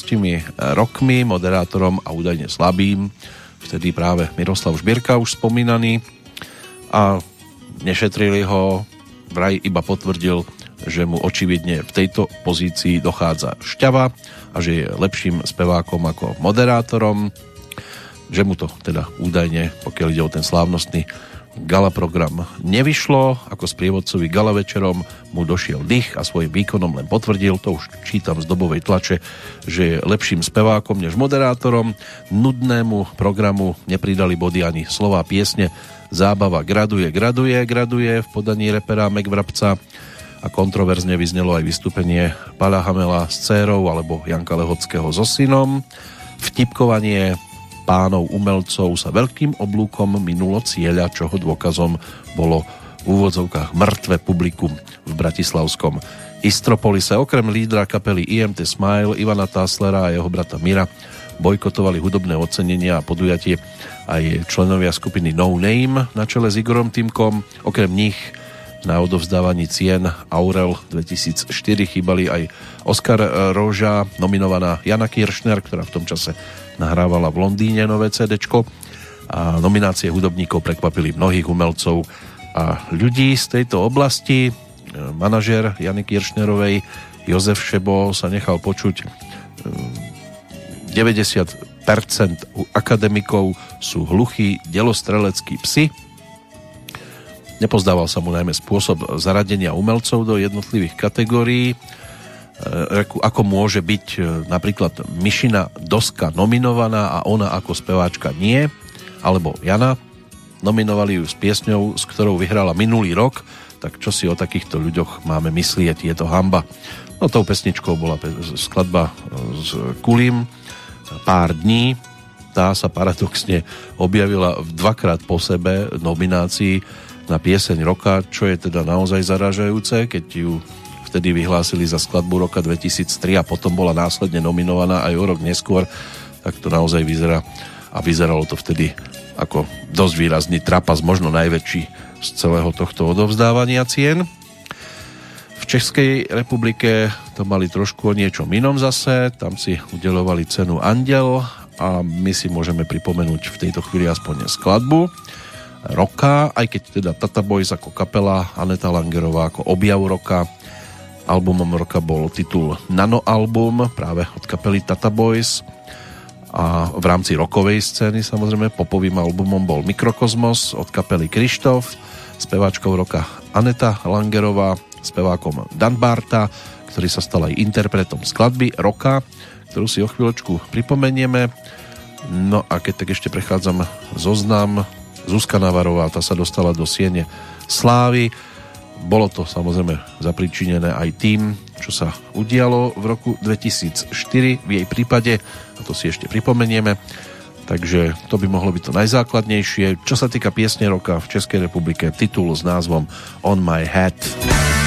rokmi, moderátorom a údajne slabým. Vtedy práve Miroslav Žbierka už spomínaný a nešetrili ho, vraj iba potvrdil že mu očividne v tejto pozícii dochádza šťava a že je lepším spevákom ako moderátorom, že mu to teda údajne, pokiaľ ide o ten slávnostný gala program nevyšlo, ako sprievodcovi gala večerom mu došiel dých a svojim výkonom len potvrdil, to už čítam z dobovej tlače, že je lepším spevákom než moderátorom. Nudnému programu nepridali body ani slova piesne. Zábava graduje, graduje, graduje v podaní repera Meg Vrabca a kontroverzne vyznelo aj vystúpenie Pala Hamela s dcérou alebo Janka Lehockého so synom. Vtipkovanie pánov umelcov sa veľkým oblúkom minulo cieľa, čoho dôkazom bolo v úvodzovkách mŕtve publikum v Bratislavskom Istropolise. Okrem lídra kapely IMT Smile, Ivana Táslera a jeho brata Mira bojkotovali hudobné ocenenia a podujatie aj členovia skupiny No Name na čele s Igorom Týmkom. Okrem nich na odovzdávaní cien Aurel 2004 chýbali aj Oscar Roža, nominovaná Jana Kiršner, ktorá v tom čase nahrávala v Londýne nové CD a nominácie hudobníkov prekvapili mnohých umelcov a ľudí z tejto oblasti. Manažer Jany Kiršnerovej Jozef Šebo sa nechal počuť 90% akademikov sú hluchí delostreleckí psy Nepozdával sa mu najmä spôsob zaradenia umelcov do jednotlivých kategórií, e, ako môže byť e, napríklad Myšina Doska nominovaná a ona ako speváčka nie, alebo Jana. Nominovali ju s piesňou, s ktorou vyhrala minulý rok, tak čo si o takýchto ľuďoch máme myslieť, je to hamba. No tou pesničkou bola skladba s Kulím. Pár dní, tá sa paradoxne objavila dvakrát po sebe nominácii na pieseň roka, čo je teda naozaj zaražajúce, keď ju vtedy vyhlásili za skladbu roka 2003 a potom bola následne nominovaná aj o rok neskôr, tak to naozaj vyzerá a vyzeralo to vtedy ako dosť výrazný trapas, možno najväčší z celého tohto odovzdávania cien. V Českej republike to mali trošku o niečom inom zase, tam si udelovali cenu Andel a my si môžeme pripomenúť v tejto chvíli aspoň skladbu roka, aj keď teda Tata Boys ako kapela, Aneta Langerová ako objav roka, albumom roka bol titul Nano album práve od kapely Tata Boys a v rámci rokovej scény samozrejme popovým albumom bol Mikrokosmos od kapely Krištof, speváčkou roka Aneta Langerová, spevákom Dan Barta, ktorý sa stal aj interpretom skladby roka, ktorú si o chvíľočku pripomenieme. No a keď tak ešte prechádzam zoznam Zuzka Navarová, tá sa dostala do Siene Slávy. Bolo to samozrejme zapričinené aj tým, čo sa udialo v roku 2004 v jej prípade, a to si ešte pripomenieme. Takže to by mohlo byť to najzákladnejšie. Čo sa týka piesne roka v Českej republike, titul s názvom On My Head.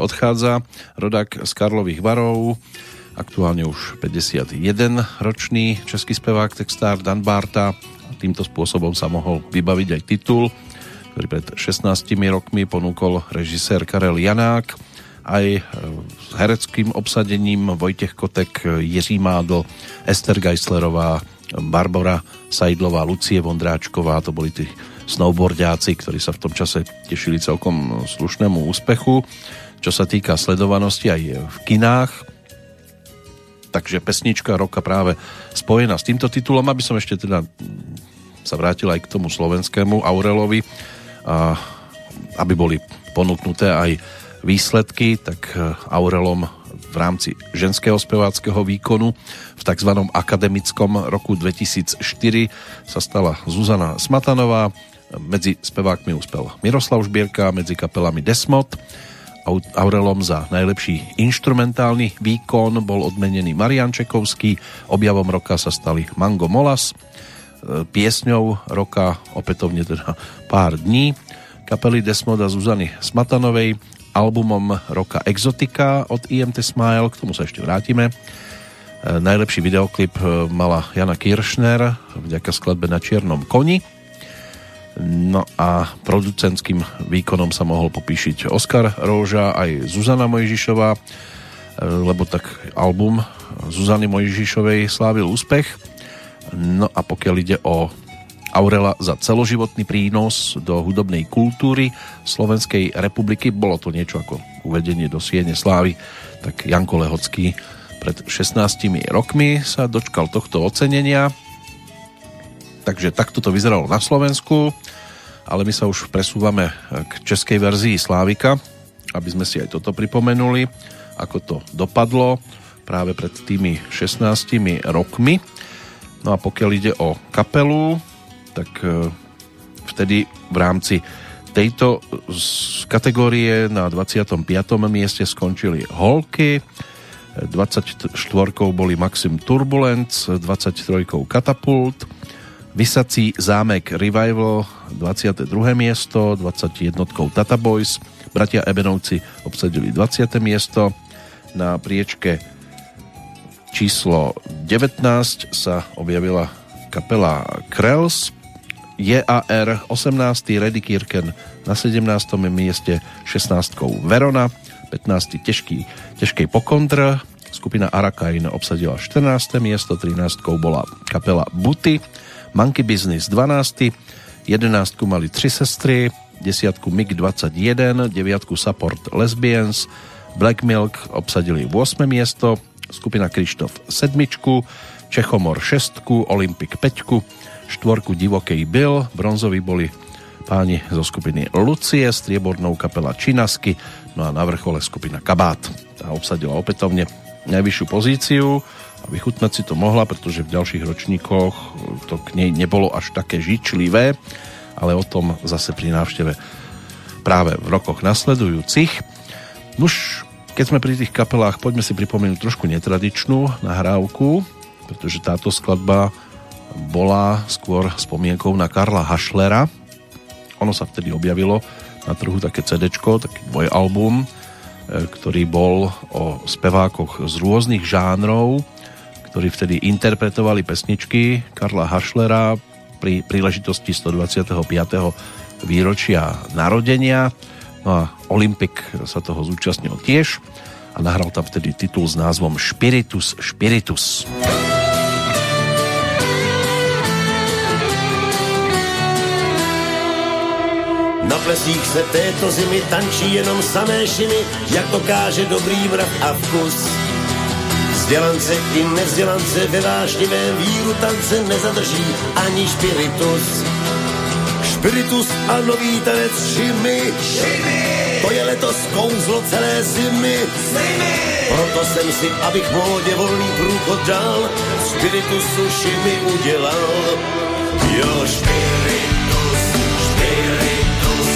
Odchádza rodak z Karlových varov, aktuálne už 51 ročný český spevák, textár Dan Barta. A týmto spôsobom sa mohol vybaviť aj titul, ktorý pred 16 rokmi ponúkol režisér Karel Janák aj e, s hereckým obsadením Vojtech Kotek, Jiří Mádl, Ester Geislerová, Barbara Sajdlová, Lucie Vondráčková, to boli tí snowboardiáci, ktorí sa v tom čase tešili celkom slušnému úspechu čo sa týka sledovanosti aj v kinách. Takže pesnička roka práve spojená s týmto titulom, aby som ešte teda sa vrátil aj k tomu slovenskému Aurelovi, a aby boli ponúknuté aj výsledky, tak Aurelom v rámci ženského speváckého výkonu v tzv. akademickom roku 2004 sa stala Zuzana Smatanová, medzi spevákmi uspel Miroslav Žbierka, medzi kapelami Desmod, Aurelom za najlepší inštrumentálny výkon bol odmenený Marian Čekovský, objavom roka sa stali Mango Molas, e, piesňou roka opätovne teda pár dní, kapely Desmoda Zuzany Smatanovej, albumom roka Exotika od IMT Smile, k tomu sa ešte vrátime. E, najlepší videoklip e, mala Jana Kiršner vďaka skladbe na Čiernom koni No a producentským výkonom sa mohol popíšiť Oskar Róža aj Zuzana Mojžišová, e, lebo tak album Zuzany Mojžišovej slávil úspech. No a pokiaľ ide o Aurela za celoživotný prínos do hudobnej kultúry Slovenskej republiky, bolo to niečo ako uvedenie do Siene slávy, tak Janko Lehocký pred 16 rokmi sa dočkal tohto ocenenia Takže takto to vyzeralo na Slovensku, ale my sa už presúvame k českej verzii Slávika aby sme si aj toto pripomenuli, ako to dopadlo práve pred tými 16 rokmi. No a pokiaľ ide o kapelu, tak e, vtedy v rámci tejto kategórie na 25. mieste skončili Holky, 24 boli Maxim Turbulence, 23 Katapult, Vysací zámek Revival 22. miesto, 21 Tata Boys, bratia Ebenovci obsadili 20. miesto, na priečke číslo 19 sa objavila kapela Krells, JAR 18. Reddy Kirken na 17. mieste 16. Verona, 15. Težký, težkej Pokondr, skupina Arakain obsadila 14. miesto, 13. bola kapela Buty, Monkey Business 12. 11 mali 3 sestry, 10 MiG-21, 9 Support Lesbians, Black Milk obsadili 8. miesto, skupina Krištof 7, Čechomor 6, Olympic 5, štvorku Divokej Bill, bronzoví boli páni zo skupiny Lucie, striebornou kapela Činasky, no a na vrchole skupina Kabát. Tá obsadila opätovne najvyššiu pozíciu a vychutnať si to mohla, pretože v ďalších ročníkoch to k nej nebolo až také žičlivé, ale o tom zase pri návšteve práve v rokoch nasledujúcich. Nuž, keď sme pri tých kapelách, poďme si pripomenúť trošku netradičnú nahrávku, pretože táto skladba bola skôr spomienkou na Karla Hašlera. Ono sa vtedy objavilo na trhu také CD, taký dvojalbum, e, ktorý bol o spevákoch z rôznych žánrov, ktorí vtedy interpretovali pesničky Karla Hašlera pri príležitosti 125. výročia narodenia. No a Olympik sa toho zúčastnil tiež a nahral tam vtedy titul s názvom Spiritus Spiritus. Na plesích se této zimy tančí jenom samé šiny, jak to káže dobrý mrav a vkus. Vzdělance i nevzdělance ve vášnivém víru tance nezadrží ani špiritus. Špiritus a nový tanec šimy. šimy. To je letos kouzlo celé zimy. zimy. Proto jsem si, abych módě volný průchod dal, špiritusu šimy udělal. Jo, špiritus, špiritus,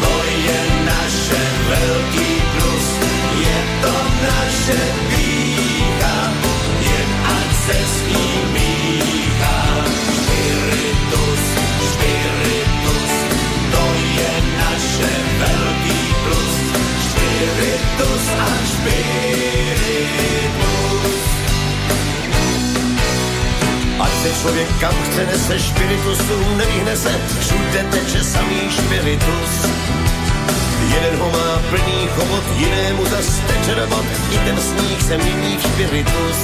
to je naše velký plus. Je to naše se člověk kam chce nese špiritusu, nevyhne se, všude teče samý špiritus. Jeden ho má plný chobot, jinému zas teče robot, i ten sníh se mění v špiritus.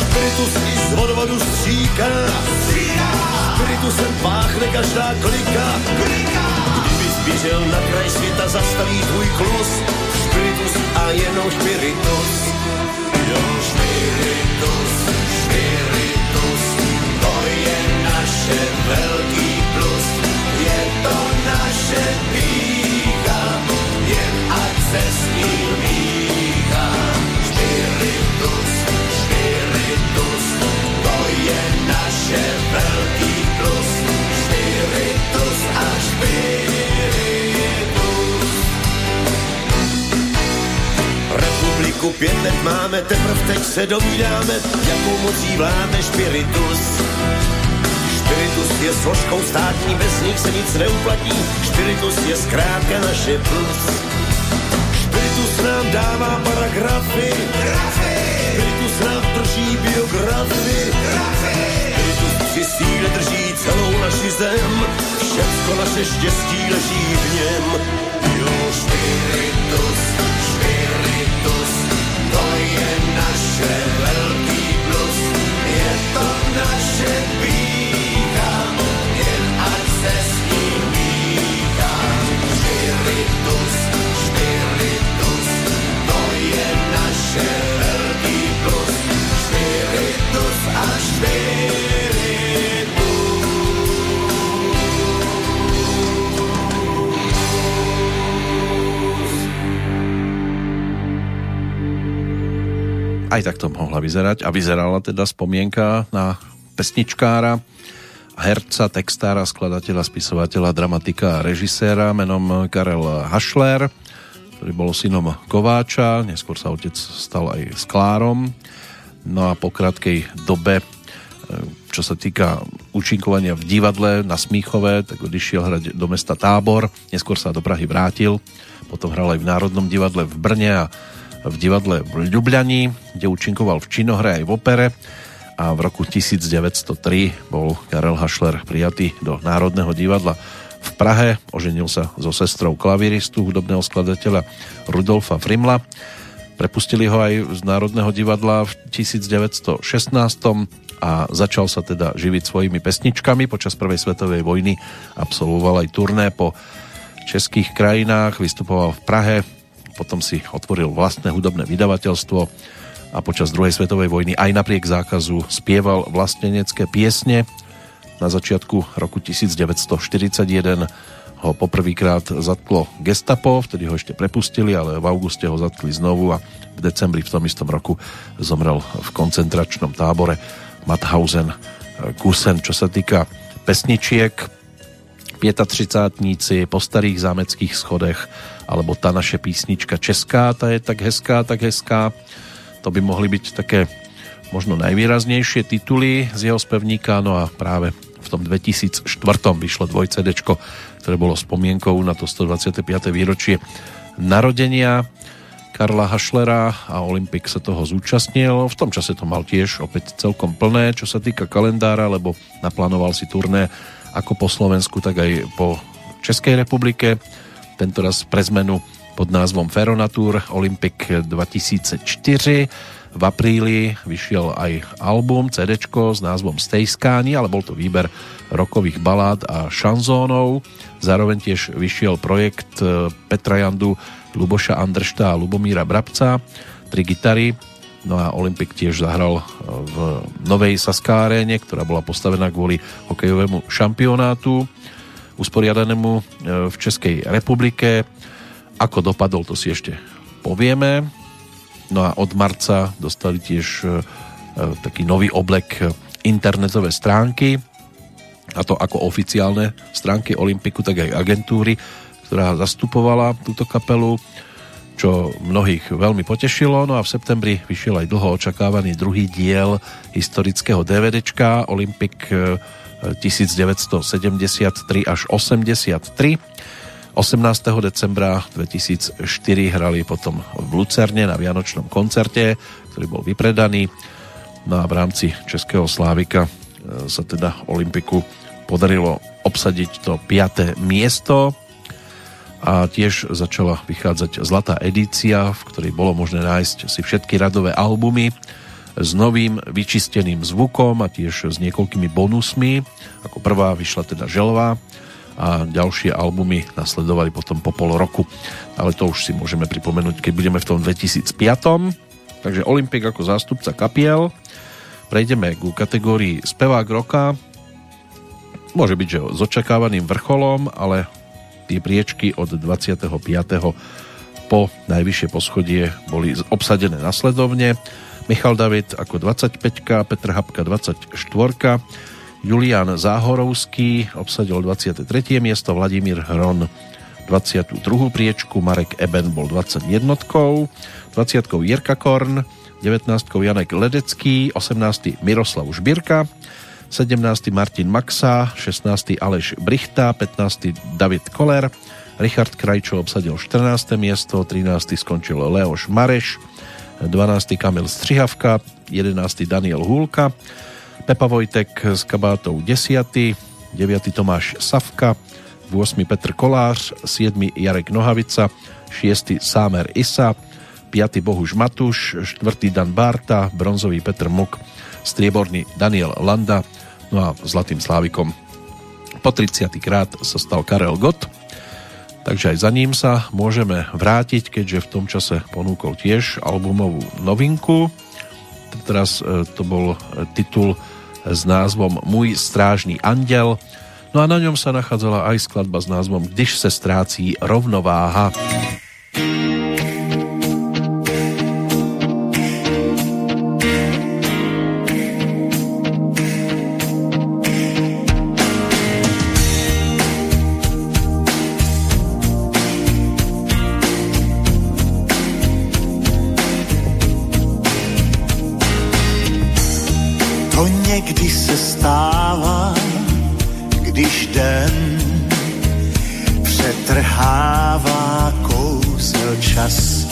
Spiritus i z vodovodu stříká. Spiritusem páchne každá klika. Kdyby zběžel na kraj světa, zastaví tvůj klus. Spiritus a jenom spiritus. Jo, to je naše velký plus. Je to naše pícha, se s ním míchá. Spiritus, spiritus, to je naše veľký plus. Spiritus a spiritus. Republiku pět let máme, teprv teď se dovídáme, jakou mocí vládne spiritus. Je složkou státní, bez nich se nic neuplatí, spiritus je zkrátka naše plus. Spiritus nám dává paragrafy, grafy Spiritus nám drží biografy. Spiritus při síle drží celou naši zem. Všecko naše štěstí leží v něm. Jo, Spiritus, Spiritus, to je naše velký plus. Je to naše pícha, Aj tak to mohla vyzerať a vyzerala teda spomienka na pesničkára, herca, textára, skladateľa, spisovateľa, dramatika a režiséra menom Karel Hašler, ktorý bol synom Kováča, neskôr sa otec stal aj sklárom. No a po krátkej dobe čo sa týka účinkovania v divadle na Smíchove, tak odišiel hrať do mesta Tábor, neskôr sa do Prahy vrátil, potom hral aj v Národnom divadle v Brne a v divadle v Ljubljani, kde účinkoval v činohre aj v opere a v roku 1903 bol Karel Hašler prijatý do Národného divadla v Prahe. Oženil sa so sestrou klaviristu, hudobného skladateľa Rudolfa Frimla. Prepustili ho aj z Národného divadla v 1916 a začal sa teda živiť svojimi pesničkami. Počas Prvej svetovej vojny absolvoval aj turné po českých krajinách, vystupoval v Prahe, potom si otvoril vlastné hudobné vydavateľstvo a počas druhej svetovej vojny aj napriek zákazu spieval vlastenecké piesne. Na začiatku roku 1941 ho poprvýkrát zatklo gestapo, vtedy ho ešte prepustili, ale v auguste ho zatkli znovu a v decembri v tom istom roku zomrel v koncentračnom tábore Mauthausen Kusen. Čo sa týka pesničiek, 35 po starých zámeckých schodech alebo tá naše písnička česká, tá je tak hezká, tak hezká to by mohli byť také možno najvýraznejšie tituly z jeho spevníka, no a práve v tom 2004 vyšlo dvoj CD, ktoré bolo spomienkou na to 125. výročie narodenia Karla Hašlera a Olympik sa toho zúčastnil. V tom čase to mal tiež opäť celkom plné, čo sa týka kalendára, lebo naplánoval si turné ako po Slovensku, tak aj po Českej republike. Tento raz pre zmenu pod názvom Ferronatur Olympic 2004. V apríli vyšiel aj album, CD s názvom Stejskáni, ale bol to výber rokových balád a šanzónov. Zároveň tiež vyšiel projekt e, Petra Jandu, Luboša Andršta a Lubomíra Brabca, tri gitary, No a Olympik tiež zahral e, v Novej Saskáréne, ktorá bola postavená kvôli hokejovému šampionátu usporiadanému e, v Českej republike. Ako dopadol, to si ešte povieme. No a od marca dostali tiež e, taký nový oblek internetové stránky, a to ako oficiálne stránky Olympiku, tak aj agentúry, ktorá zastupovala túto kapelu, čo mnohých veľmi potešilo. No a v septembri vyšiel aj dlho očakávaný druhý diel historického DVDčka Olympik 1973 e, až 83 18. decembra 2004 hrali potom v Lucerne na Vianočnom koncerte, ktorý bol vypredaný. No a v rámci Českého Slávika e, sa teda Olympiku podarilo obsadiť to 5. miesto a tiež začala vychádzať zlatá edícia, v ktorej bolo možné nájsť si všetky radové albumy s novým vyčisteným zvukom a tiež s niekoľkými bonusmi. Ako prvá vyšla teda Želová, a ďalšie albumy nasledovali potom po pol roku. Ale to už si môžeme pripomenúť, keď budeme v tom 2005. Takže Olympik ako zástupca kapiel. Prejdeme ku kategórii spevák roka. Môže byť, že s očakávaným vrcholom, ale tie priečky od 25. po najvyššie poschodie boli obsadené nasledovne. Michal David ako 25, Petr Habka 24, Julian Záhorovský obsadil 23. miesto, Vladimír Hron 22. priečku, Marek Eben bol 21. 20. Jirka Korn, 19. Janek Ledecký, 18. Miroslav Žbírka, 17. Martin Maxa, 16. Aleš Brichta, 15. David Koller, Richard Krajčo obsadil 14. miesto, 13. skončil Leoš Mareš, 12. Kamil Střihavka, 11. Daniel Húlka, Pepa Vojtek s kabátou 10. 9. Tomáš Savka, 8. Petr Kolář, 7. Jarek Nohavica, 6. Sámer Isa, 5. Bohuž Matuš, 4. Dan Barta, bronzový Petr Muk, strieborný Daniel Landa, no a zlatým slávikom po 30. krát sa stal Karel Gott, takže aj za ním sa môžeme vrátiť, keďže v tom čase ponúkol tiež albumovú novinku. Teraz e, to bol titul s názvom Můj strážný andel. No a na ňom sa nachádzala aj skladba s názvom Když se ztrácí rovnováha. Někdy se stává, když den přetrhává kousel čas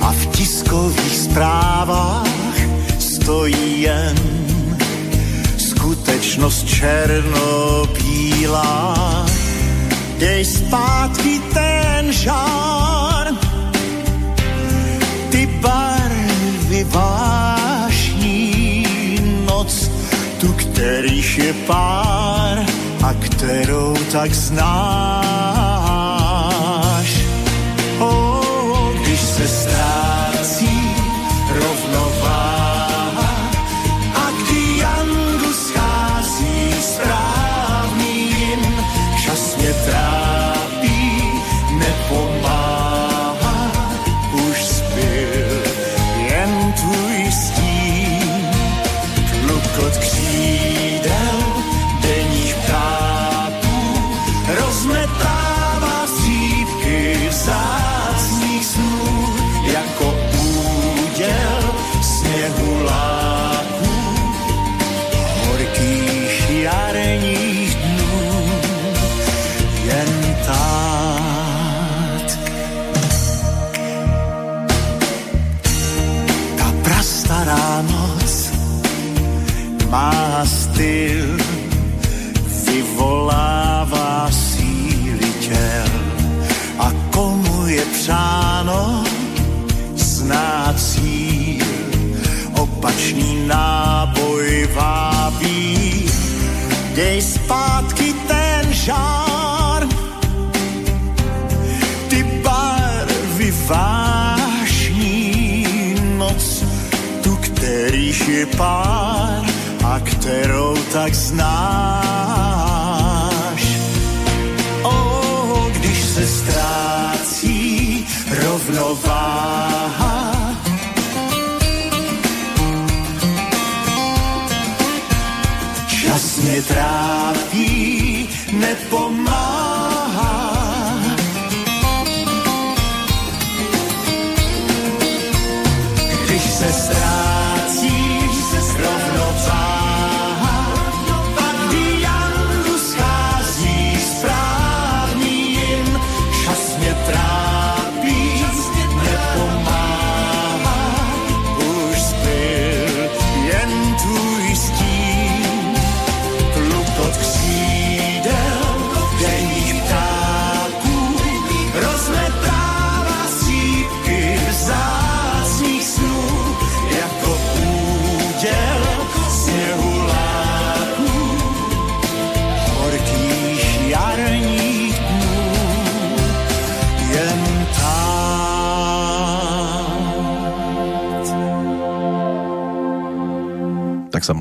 a v tiskových zprávách stojí jen skutečnost černobílá. Dej zpátky ten žár, ty barvy vášní kterých je pár a kterou tak znáš. A kterou tak znáš.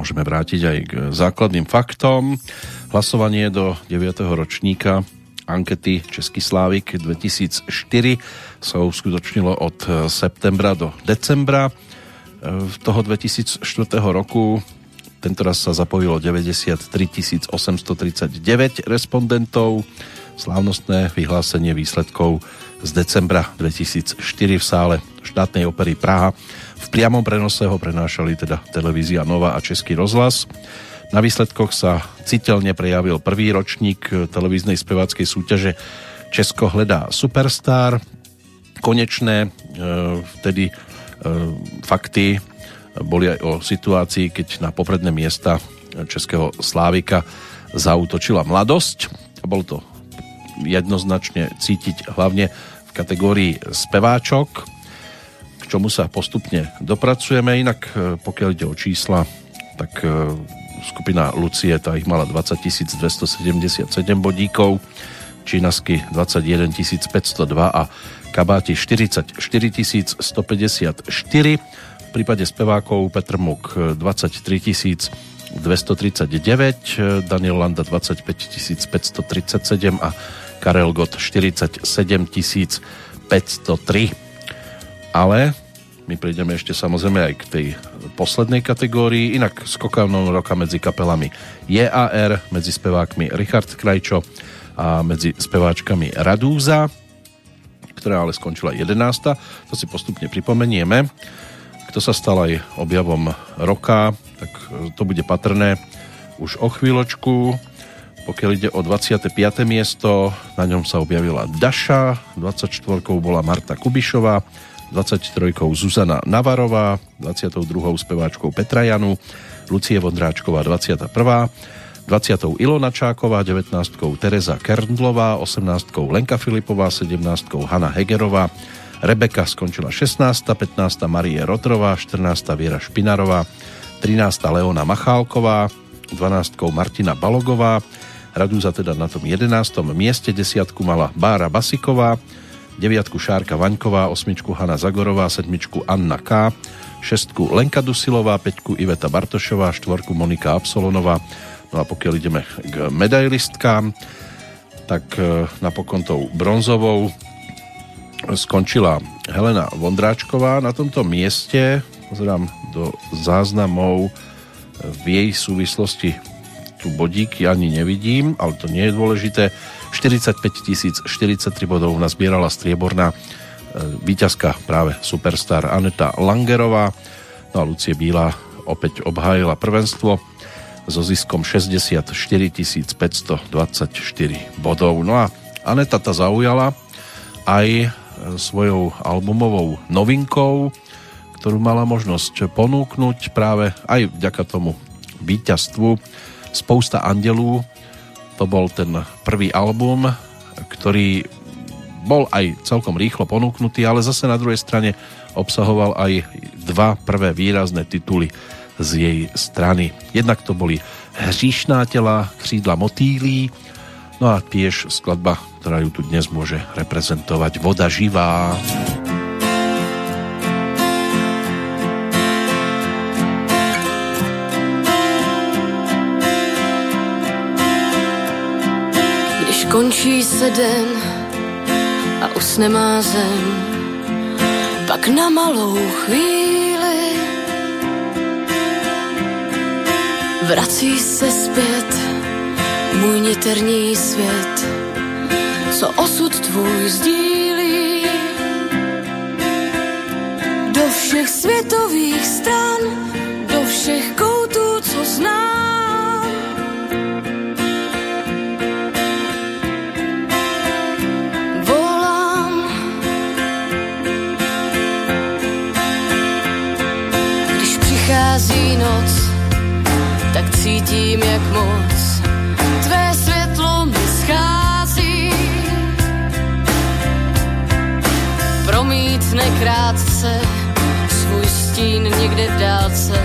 Môžeme vrátiť aj k základným faktom. Hlasovanie do 9. ročníka ankety Český Slávik 2004 sa uskutočnilo od septembra do decembra e, toho 2004 roku. Tentoraz sa zapojilo 93 839 respondentov. Slávnostné vyhlásenie výsledkov z decembra 2004 v sále štátnej opery Praha. V priamom prenose ho prenášali teda televízia Nova a Český rozhlas. Na výsledkoch sa citeľne prejavil prvý ročník televíznej speváckej súťaže Česko hledá superstar. Konečné e, vtedy e, fakty boli aj o situácii, keď na popredné miesta Českého Slávika zautočila mladosť. Bol to jednoznačne cítiť hlavne v kategórii speváčok, k čomu sa postupne dopracujeme. Inak e, pokiaľ ide o čísla, tak e, skupina Lucie, tá ich mala 20 277 bodíkov, Čínasky 21 502 a Kabáti 44 154. V prípade spevákov Petr Muk 23 239, Daniel Landa 25 537 a Karel Gott 47 503 ale my prejdeme ešte samozrejme aj k tej poslednej kategórii, inak skokavnou roka medzi kapelami JAR, medzi spevákmi Richard Krajčo a medzi speváčkami Radúza, ktorá ale skončila 11. To si postupne pripomenieme. K to sa stal aj objavom roka, tak to bude patrné už o chvíľočku. Pokiaľ ide o 25. miesto, na ňom sa objavila Daša, 24. bola Marta Kubišová, 23. Zuzana Navarová, 22. speváčkou Petra Janu, Lucie Vondráčková 21. 20. Ilona Čáková, 19. Tereza Kerndlová, 18. Lenka Filipová, 17. Hanna Hegerová, Rebeka skončila 16. 15. Marie Rotrová, 14. Viera Špinarová, 13. Leona Machálková, 12. Martina Balogová, Radúza teda na tom 11. mieste, 10. mala Bára Basiková, 9. Šárka Vaňková, 8. Hanna Zagorová, 7. Anna K., 6. Lenka Dusilová, 5. Iveta Bartošová, 4. Monika Absolonová, No a pokiaľ ideme k medailistkám, tak e, napokon tou bronzovou skončila Helena Vondráčková na tomto mieste. Pozerám do záznamov v jej súvislosti tu bodíky ani nevidím, ale to nie je dôležité. 45 043 bodov nazbierala strieborná e, víťazka práve superstar Aneta Langerová. No a Lucie Bíla opäť obhájila prvenstvo so ziskom 64 524 bodov. No a Aneta ta zaujala aj e, svojou albumovou novinkou, ktorú mala možnosť ponúknuť práve aj vďaka tomu víťazstvu Spousta andelů. To bol ten prvý album, ktorý bol aj celkom rýchlo ponúknutý, ale zase na druhej strane obsahoval aj dva prvé výrazné tituly z jej strany. Jednak to boli Hříšná tela, křídla motýlí, no a tiež skladba, ktorá ju tu dnes môže reprezentovať Voda živá. Končí se den a usne má zem, pak na malou chvíli Vrací se zpět můj niterní svět, co osud tvůj sdílí. Do všech světových stran, do všech koutů, co znám. Cítím, jak moc tvé světlo mi schází. Promítne krátce svůj stín někde v dálce,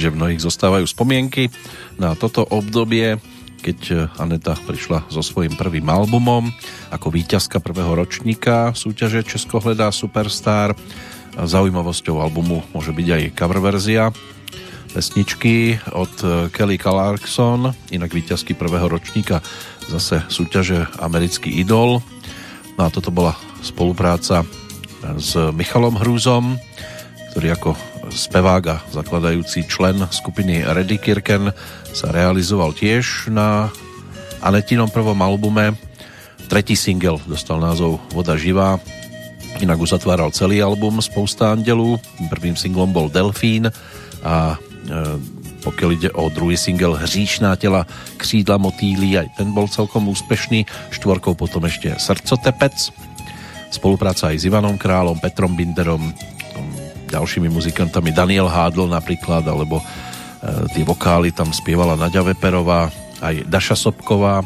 že mnohých zostávajú spomienky na toto obdobie, keď Aneta prišla so svojím prvým albumom ako víťazka prvého ročníka súťaže Česko hledá Superstar. Zaujímavosťou albumu môže byť aj cover verzia pesničky od Kelly Clarkson, inak víťazky prvého ročníka zase súťaže Americký idol. No a toto bola spolupráca s Michalom Hrúzom, ktorý ako spevák a zakladajúci člen skupiny Reddy Kirken sa realizoval tiež na Anetinom prvom albume. Tretí single dostal názov Voda živá, inak uzatváral celý album Spousta andelů. Prvým singlom bol Delfín a e, pokiaľ ide o druhý single Hříšná tela křídla motýlí, aj ten bol celkom úspešný. Štvorkou potom ešte Srdcotepec. Spolupráca aj s Ivanom Králom, Petrom Binderom, ďalšími muzikantami Daniel Hádl napríklad, alebo e, tie vokály tam spievala Nadia Veperová, aj Daša Sobková,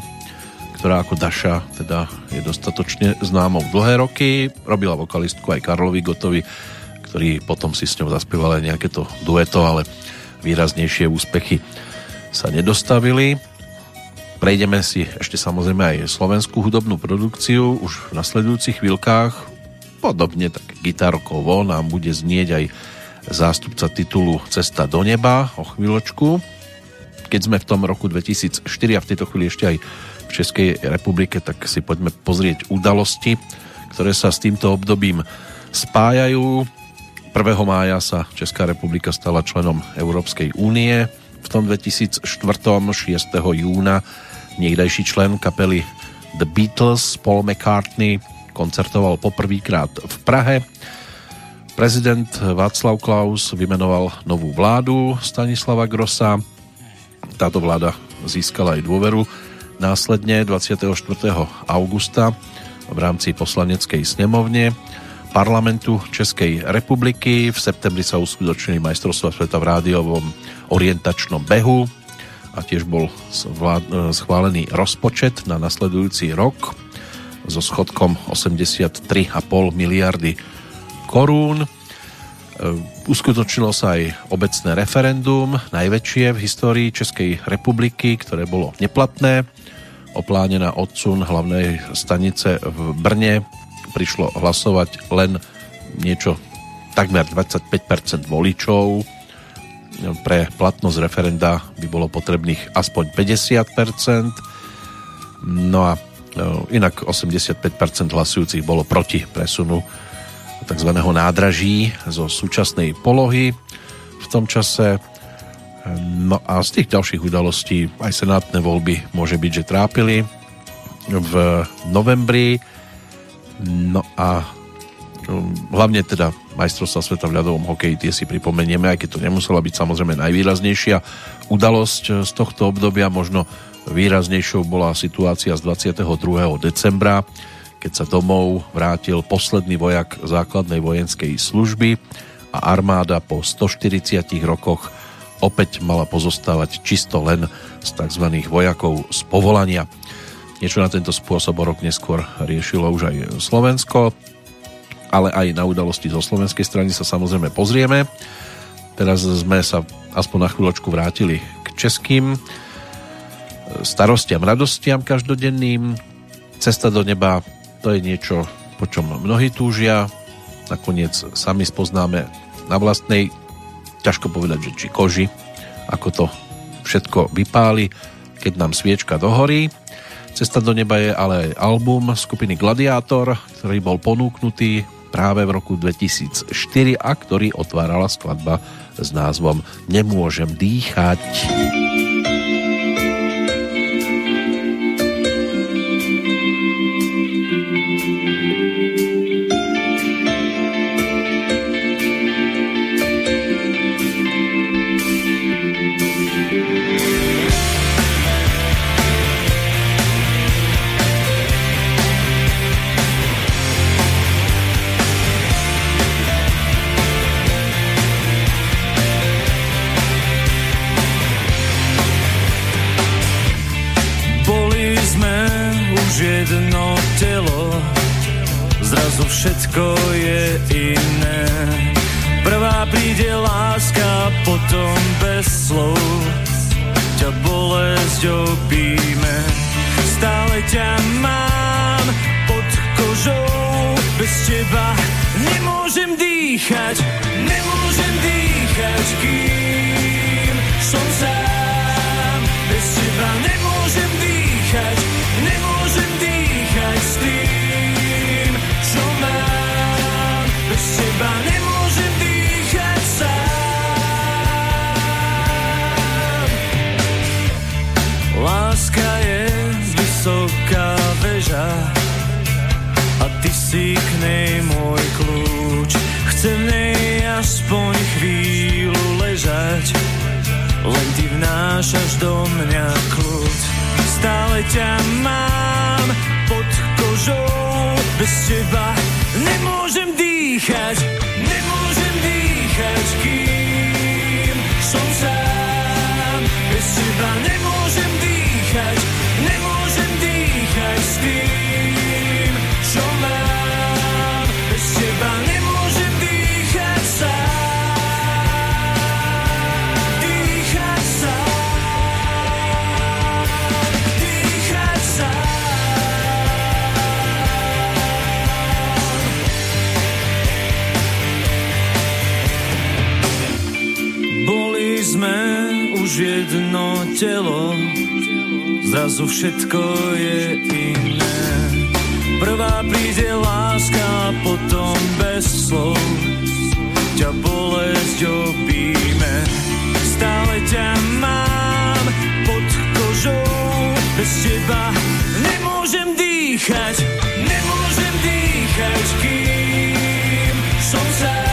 ktorá ako Daša teda je dostatočne známou dlhé roky. Robila vokalistku aj Karlovi Gotovi, ktorý potom si s ňou zaspieval aj nejaké to dueto, ale výraznejšie úspechy sa nedostavili. Prejdeme si ešte samozrejme aj slovenskú hudobnú produkciu už v nasledujúcich chvíľkách podobne tak gitarkovo nám bude znieť aj zástupca titulu Cesta do neba o chvíľočku. Keď sme v tom roku 2004 a v tejto chvíli ešte aj v Českej republike, tak si poďme pozrieť udalosti, ktoré sa s týmto obdobím spájajú. 1. mája sa Česká republika stala členom Európskej únie. V tom 2004. 6. júna niekdajší člen kapely The Beatles Paul McCartney koncertoval poprvýkrát v Prahe. Prezident Václav Klaus vymenoval novú vládu Stanislava Grossa. Táto vláda získala aj dôveru následne 24. augusta v rámci poslaneckej snemovne parlamentu Českej republiky. V septembri sa uskutočnili majstrovstva sveta v rádiovom orientačnom behu a tiež bol schválený rozpočet na nasledujúci rok so schodkom 83,5 miliardy korún. E, uskutočnilo sa aj obecné referendum, najväčšie v histórii Českej republiky, ktoré bolo neplatné. Opláne na odsun hlavnej stanice v Brne prišlo hlasovať len niečo takmer 25% voličov. Pre platnosť referenda by bolo potrebných aspoň 50%. No a inak 85% hlasujúcich bolo proti presunu tzv. nádraží zo súčasnej polohy v tom čase. No a z tých ďalších udalostí aj senátne voľby môže byť, že trápili v novembri. No a um, hlavne teda majstrovstva sveta v ľadovom hokeji, tie si pripomenieme, aj keď to nemusela byť samozrejme najvýraznejšia udalosť z tohto obdobia, možno Výraznejšou bola situácia z 22. decembra, keď sa domov vrátil posledný vojak základnej vojenskej služby a armáda po 140 rokoch opäť mala pozostávať čisto len z tzv. vojakov z povolania. Niečo na tento spôsob o rok neskôr riešilo už aj Slovensko, ale aj na udalosti zo slovenskej strany sa samozrejme pozrieme. Teraz sme sa aspoň na chvíľočku vrátili k českým starostiam, radostiam každodenným. Cesta do neba to je niečo, po čom mnohí túžia. Nakoniec sami spoznáme na vlastnej, ťažko povedať, že či koži, ako to všetko vypáli, keď nám sviečka dohorí. Cesta do neba je ale album skupiny Gladiátor, ktorý bol ponúknutý práve v roku 2004 a ktorý otvárala skladba s názvom Nemôžem dýchať. Všetko je iné. Prvá príde láska, potom bez slov ťa bolesť obíme. Stále ťa mám pod kožou, bez teba nemôžem dýchať, nemôžem dýchať, kým som sám. Nej môj kľúč. Chcem nej aspoň chvíľu ležať, len ty vnášaš do mňa kľud. Stále ťa mám pod kožou, bez teba nemôžem dýchať, nemôžem dýchať, kým som sám. Bez teba nemôžem dýchať, nemôžem dýchať s tým, jedno telo, zrazu všetko je iné. Prvá príde láska, potom bez slov, ťa bolesť obíme. Stále ťa mám pod kožou, bez teba nemôžem dýchať, nemôžem dýchať, kým som sám.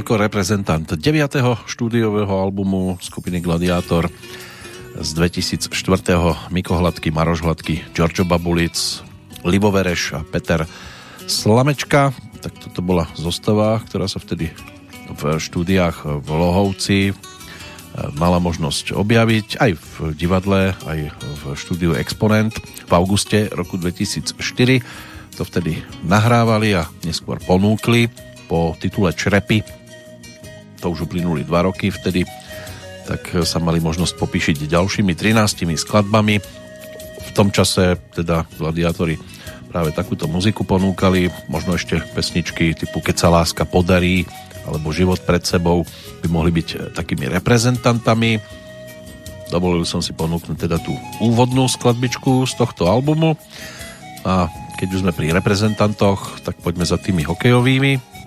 Toľko reprezentant 9. štúdiového albumu skupiny Gladiátor z 2004. Miko Hladký, Maroš Hladký, Giorgio Babulic, Livo a Peter Slamečka. Tak toto bola zostava, ktorá sa vtedy v štúdiách v Lohovci e, mala možnosť objaviť aj v divadle, aj v štúdiu Exponent v auguste roku 2004. To vtedy nahrávali a neskôr ponúkli po titule Črepy to už uplynuli dva roky vtedy, tak sa mali možnosť popíšiť ďalšími 13 skladbami. V tom čase teda gladiátori práve takúto muziku ponúkali, možno ešte pesničky typu Keď sa láska podarí alebo Život pred sebou by mohli byť takými reprezentantami. Dovolil som si ponúknuť teda tú úvodnú skladbičku z tohto albumu a keď už sme pri reprezentantoch, tak poďme za tými hokejovými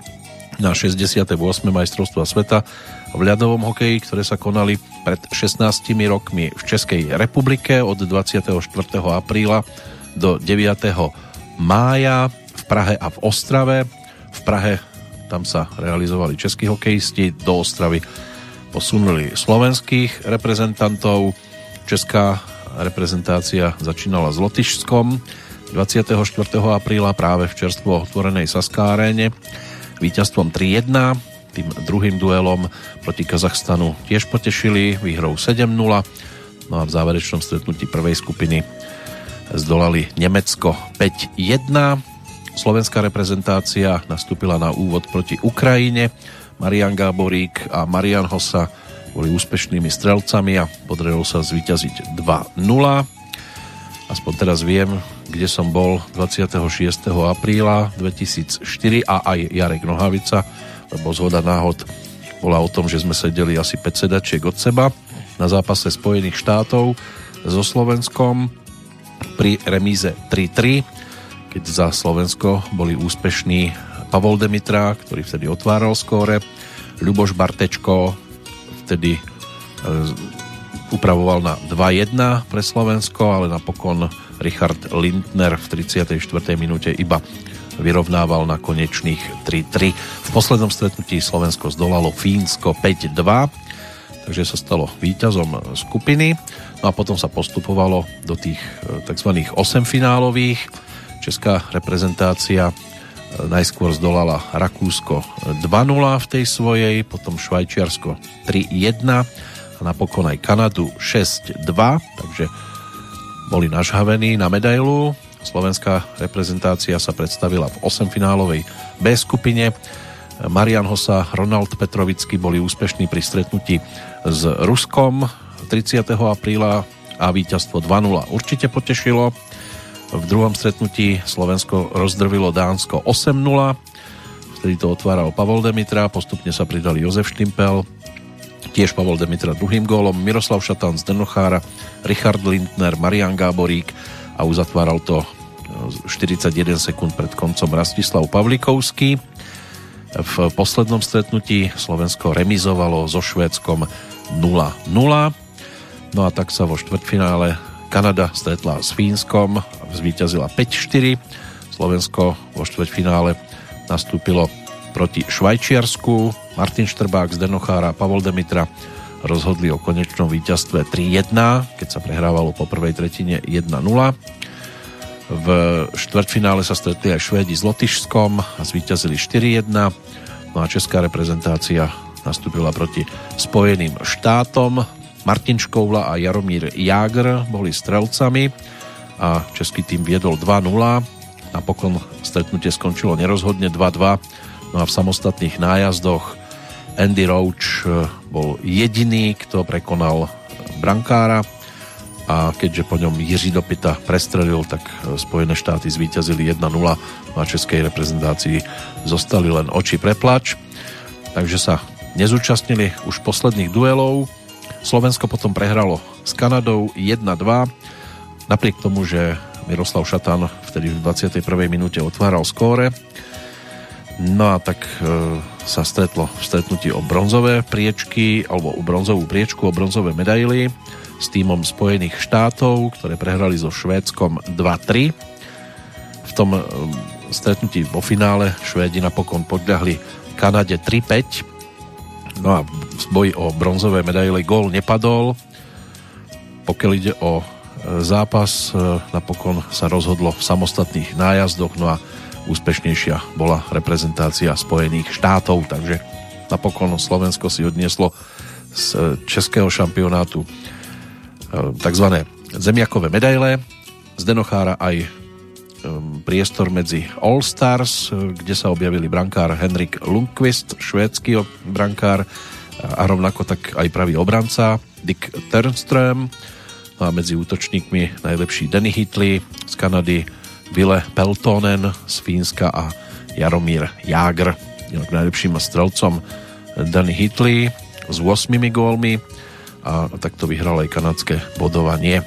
na 68. majstrovstva sveta v ľadovom hokeji, ktoré sa konali pred 16 rokmi v Českej republike od 24. apríla do 9. mája v Prahe a v Ostrave. V Prahe tam sa realizovali českí hokejisti, do Ostravy posunuli slovenských reprezentantov. Česká reprezentácia začínala s Lotyšskom 24. apríla práve v čerstvo otvorenej Saská aréne víťazstvom 3-1. Tým druhým duelom proti Kazachstanu tiež potešili výhrou 7-0. No a v záverečnom stretnutí prvej skupiny zdolali Nemecko 5-1. Slovenská reprezentácia nastúpila na úvod proti Ukrajine. Marian Gáborík a Marian Hossa boli úspešnými strelcami a podarilo sa zvíťaziť 2-0. Aspoň teraz viem, kde som bol 26. apríla 2004 a aj Jarek Nohavica, lebo zhoda náhod bola o tom, že sme sedeli asi 5 sedačiek od seba na zápase Spojených štátov so Slovenskom pri remíze 3-3, keď za Slovensko boli úspešní Pavol Demitra, ktorý vtedy otváral skóre, Ľuboš Bartečko vtedy e, upravoval na 2-1 pre Slovensko, ale napokon Richard Lindner v 34. minúte iba vyrovnával na konečných 3-3. V poslednom stretnutí Slovensko zdolalo Fínsko 5-2, takže sa stalo víťazom skupiny. No a potom sa postupovalo do tých e, tzv. 8 finálových. Česká reprezentácia e, najskôr zdolala Rakúsko 2-0 v tej svojej, potom Švajčiarsko 3-1 napokon aj Kanadu 6-2, takže boli nažhavení na medailu. Slovenská reprezentácia sa predstavila v 8-finálovej B skupine. Marian Hosa, Ronald Petrovický boli úspešní pri stretnutí s Ruskom 30. apríla a víťazstvo 2-0 určite potešilo. V druhom stretnutí Slovensko rozdrvilo Dánsko 8-0. Vtedy to otváral Pavol Demitra, postupne sa pridali Jozef Štimpel, tiež Pavol Demitra druhým gólom, Miroslav Šatan z Dernochára, Richard Lindner, Marian Gáborík a uzatváral to 41 e, sekúnd pred koncom Rastislav Pavlikovský. V poslednom stretnutí Slovensko remizovalo so Švédskom 0-0. No a tak sa vo štvrtfinále Kanada stretla s Fínskom, zvíťazila 5-4. Slovensko vo štvrtfinále nastúpilo proti Švajčiarsku. Martin Štrbák z Denochára a Pavol Demitra rozhodli o konečnom víťazstve 3-1, keď sa prehrávalo po prvej tretine 1-0. V štvrtfinále sa stretli aj Švédi s Lotyšskom a zvíťazili 4-1. No a česká reprezentácia nastúpila proti Spojeným štátom. Martin Škoula a Jaromír Jágr boli strelcami a český tým viedol 2-0. Napokon stretnutie skončilo nerozhodne 2-2 No a v samostatných nájazdoch Andy Roach eh, bol jediný, kto prekonal brankára a keďže po ňom Jiří Dopita prestrelil, tak eh, Spojené štáty zvíťazili 1-0 no a českej reprezentácii zostali len oči preplač. Takže sa nezúčastnili už posledných duelov. Slovensko potom prehralo s Kanadou 1-2. Napriek tomu, že Miroslav Šatan vtedy v 21. minúte otváral skóre, No a tak e, sa stretlo v stretnutí o bronzové priečky alebo o bronzovú priečku, o bronzové medaily s týmom Spojených štátov, ktoré prehrali so Švédskom 2-3. V tom e, stretnutí vo finále Švédi napokon podľahli Kanade 3-5. No a v boji o bronzové medaily gól nepadol. Pokiaľ ide o e, zápas, e, napokon sa rozhodlo v samostatných nájazdoch, no a úspešnejšia bola reprezentácia Spojených štátov, takže napokon Slovensko si odnieslo z českého šampionátu e, tzv. zemiakové medaile. Z Denochára aj e, priestor medzi All Stars, e, kde sa objavili brankár Henrik Lundqvist, švédsky brankár a rovnako tak aj pravý obranca Dick Ternström no a medzi útočníkmi najlepší Danny Hitley z Kanady Ville Peltonen z Fínska a Jaromír Jágr. Inak najlepším strelcom Danny Hitley s 8 gólmi a takto vyhral aj kanadské bodovanie.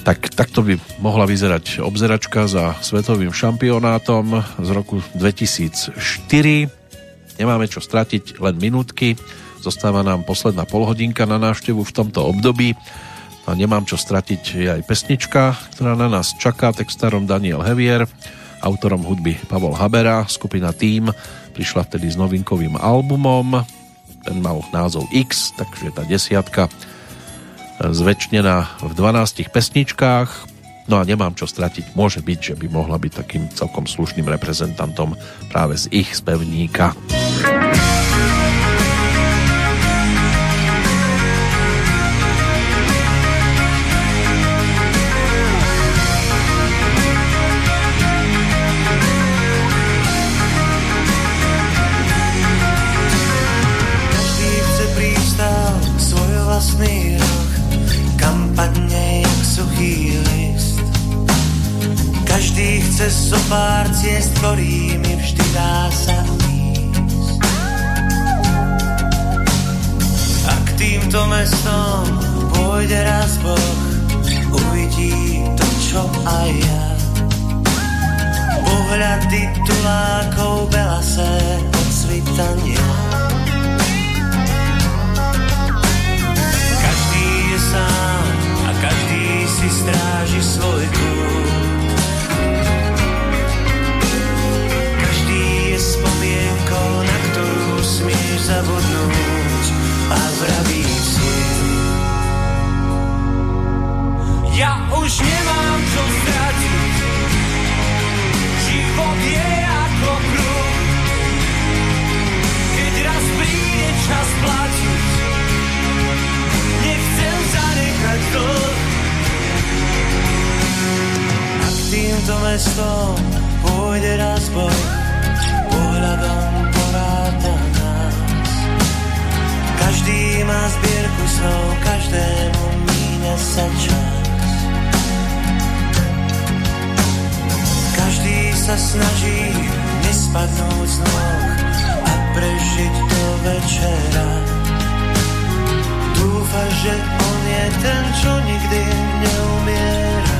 Tak, takto by mohla vyzerať obzeračka za svetovým šampionátom z roku 2004. Nemáme čo stratiť, len minútky. Zostáva nám posledná polhodinka na návštevu v tomto období a nemám čo stratiť je aj pesnička, ktorá na nás čaká textárom Daniel Hevier, autorom hudby Pavol Habera, skupina Team prišla vtedy s novinkovým albumom, ten mal názov X, takže tá desiatka zväčšnená v 12 pesničkách, no a nemám čo stratiť, môže byť, že by mohla byť takým celkom slušným reprezentantom práve z ich spevníka. pár titulákov belasé odsvitanie. Každý je sám a každý si stráži svoj kút. Každý je spomienkou, na ktorú smieš zabudnúť a vraví si. Ja už nemám čo stratiť týmto mestom pôjde raz Boh, pohľadom poráta nás. Každý má zbierku snov, každému míňa sa čas. Každý sa snaží nespadnúť z nôh a prežiť do večera. Dúfa, že on je ten, čo nikdy neumiera.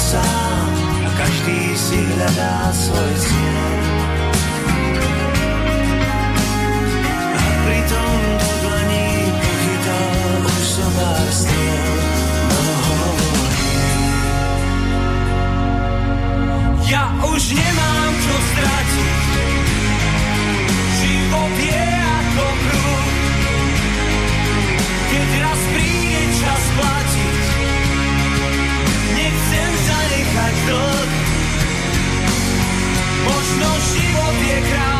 Je sám a každý si hľadá svoj cieľ. A pritom do dlaní pochytá už sobár striel. Ja už nemám čo stratiť Život je ako kruh Keď raz príde čas platiť dlh Možno život je krátky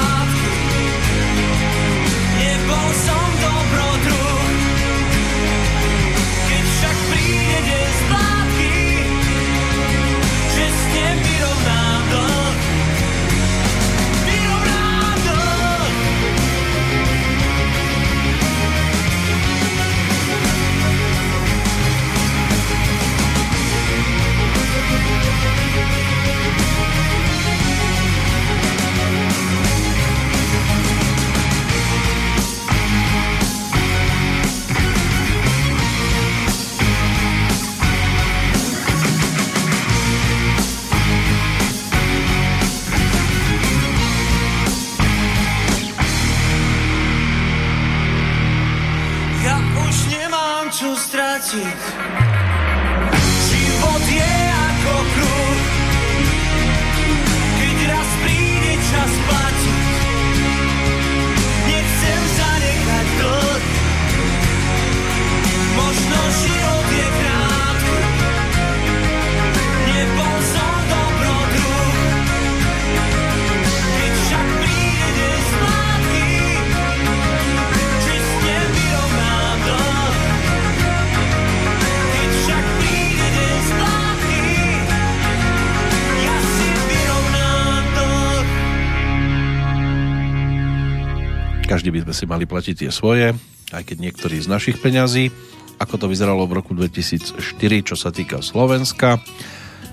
sme si mali platiť tie svoje, aj keď niektorí z našich peňazí. Ako to vyzeralo v roku 2004, čo sa týka Slovenska.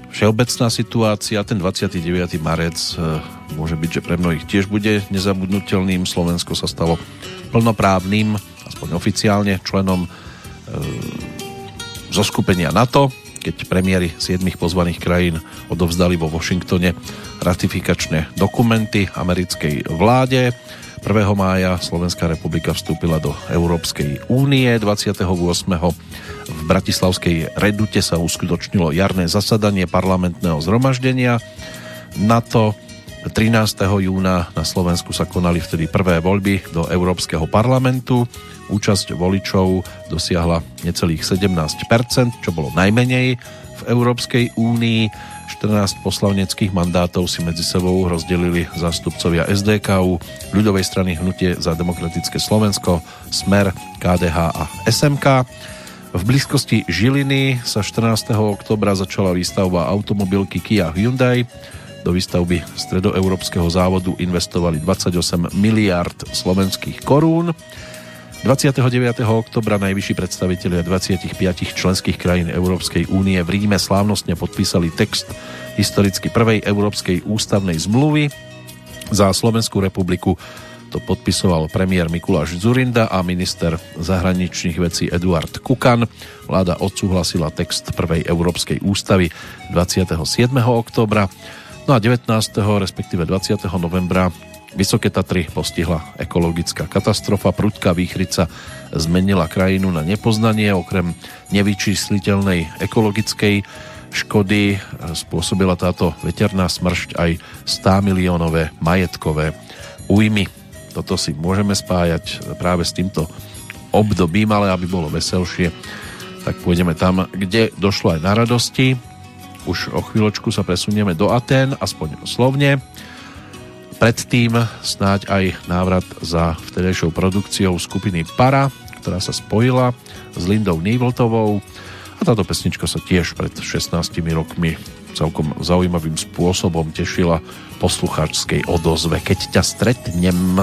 Všeobecná situácia, ten 29. marec e, môže byť, že pre mnohých tiež bude nezabudnutelným. Slovensko sa stalo plnoprávnym, aspoň oficiálne, členom zo skupenia NATO, keď premiéry 7 pozvaných krajín odovzdali vo Washingtone ratifikačné dokumenty americkej vláde. 1. mája Slovenská republika vstúpila do Európskej únie. 28. v Bratislavskej redute sa uskutočnilo jarné zasadanie parlamentného zhromaždenia NATO. 13. júna na Slovensku sa konali vtedy prvé voľby do Európskeho parlamentu. Účasť voličov dosiahla necelých 17%, čo bolo najmenej v Európskej únii. 14 poslaneckých mandátov si medzi sebou rozdelili zástupcovia SDKU, ľudovej strany Hnutie za demokratické Slovensko, Smer, KDH a SMK. V blízkosti Žiliny sa 14. oktobra začala výstavba automobilky Kia Hyundai. Do výstavby stredoeurópskeho závodu investovali 28 miliard slovenských korún. 29. oktobra najvyšší predstavitelia 25 členských krajín Európskej únie v Ríme slávnostne podpísali text historicky prvej Európskej ústavnej zmluvy. Za Slovenskú republiku To podpisoval premiér Mikuláš Zurinda a minister zahraničných vecí Eduard Kukan. Vláda odsúhlasila text prvej Európskej ústavy 27. októbra. No a 19. respektíve 20. novembra Vysoké Tatry postihla ekologická katastrofa, prudká výchrica zmenila krajinu na nepoznanie, okrem nevyčísliteľnej ekologickej škody spôsobila táto veterná smršť aj 100 miliónové majetkové újmy. Toto si môžeme spájať práve s týmto obdobím, ale aby bolo veselšie, tak pôjdeme tam, kde došlo aj na radosti. Už o chvíľočku sa presunieme do Atén, aspoň slovne Predtým snáď aj návrat za vtedejšou produkciou skupiny Para, ktorá sa spojila s Lindou Nývltovou a táto pesnička sa tiež pred 16 rokmi celkom zaujímavým spôsobom tešila poslucháčskej odozve Keď ťa stretnem.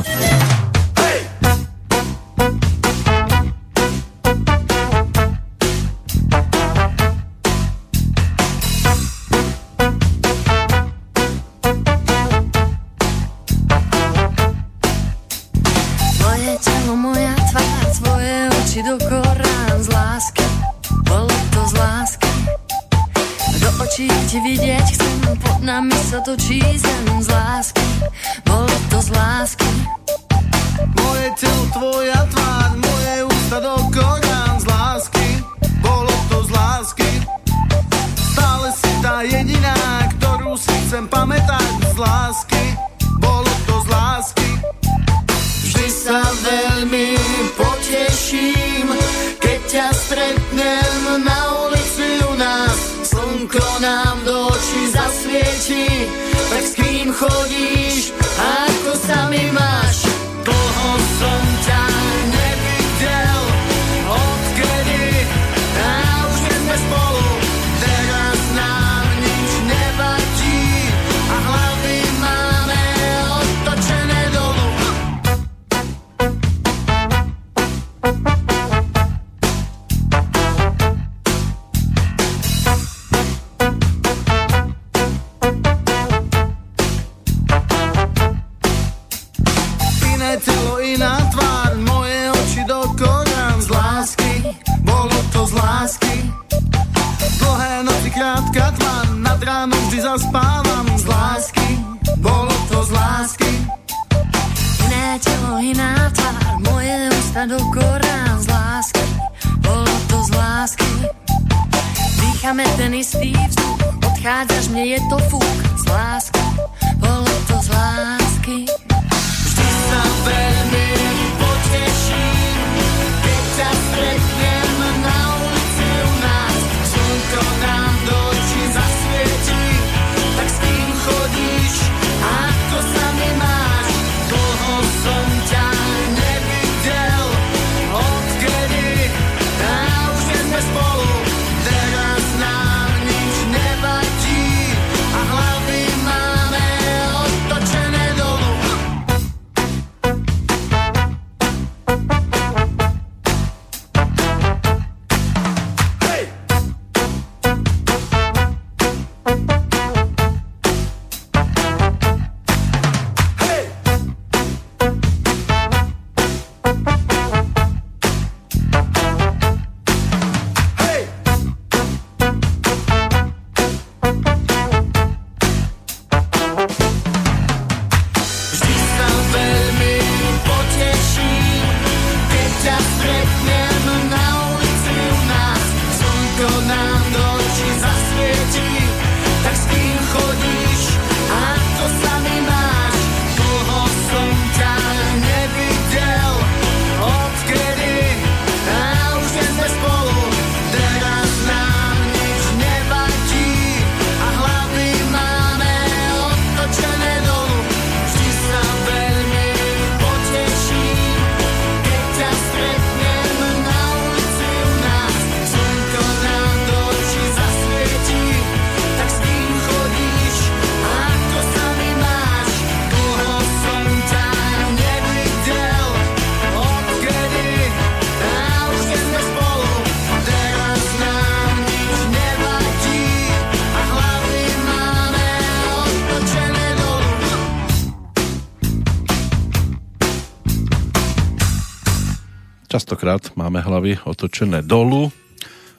Častokrát máme hlavy otočené dolu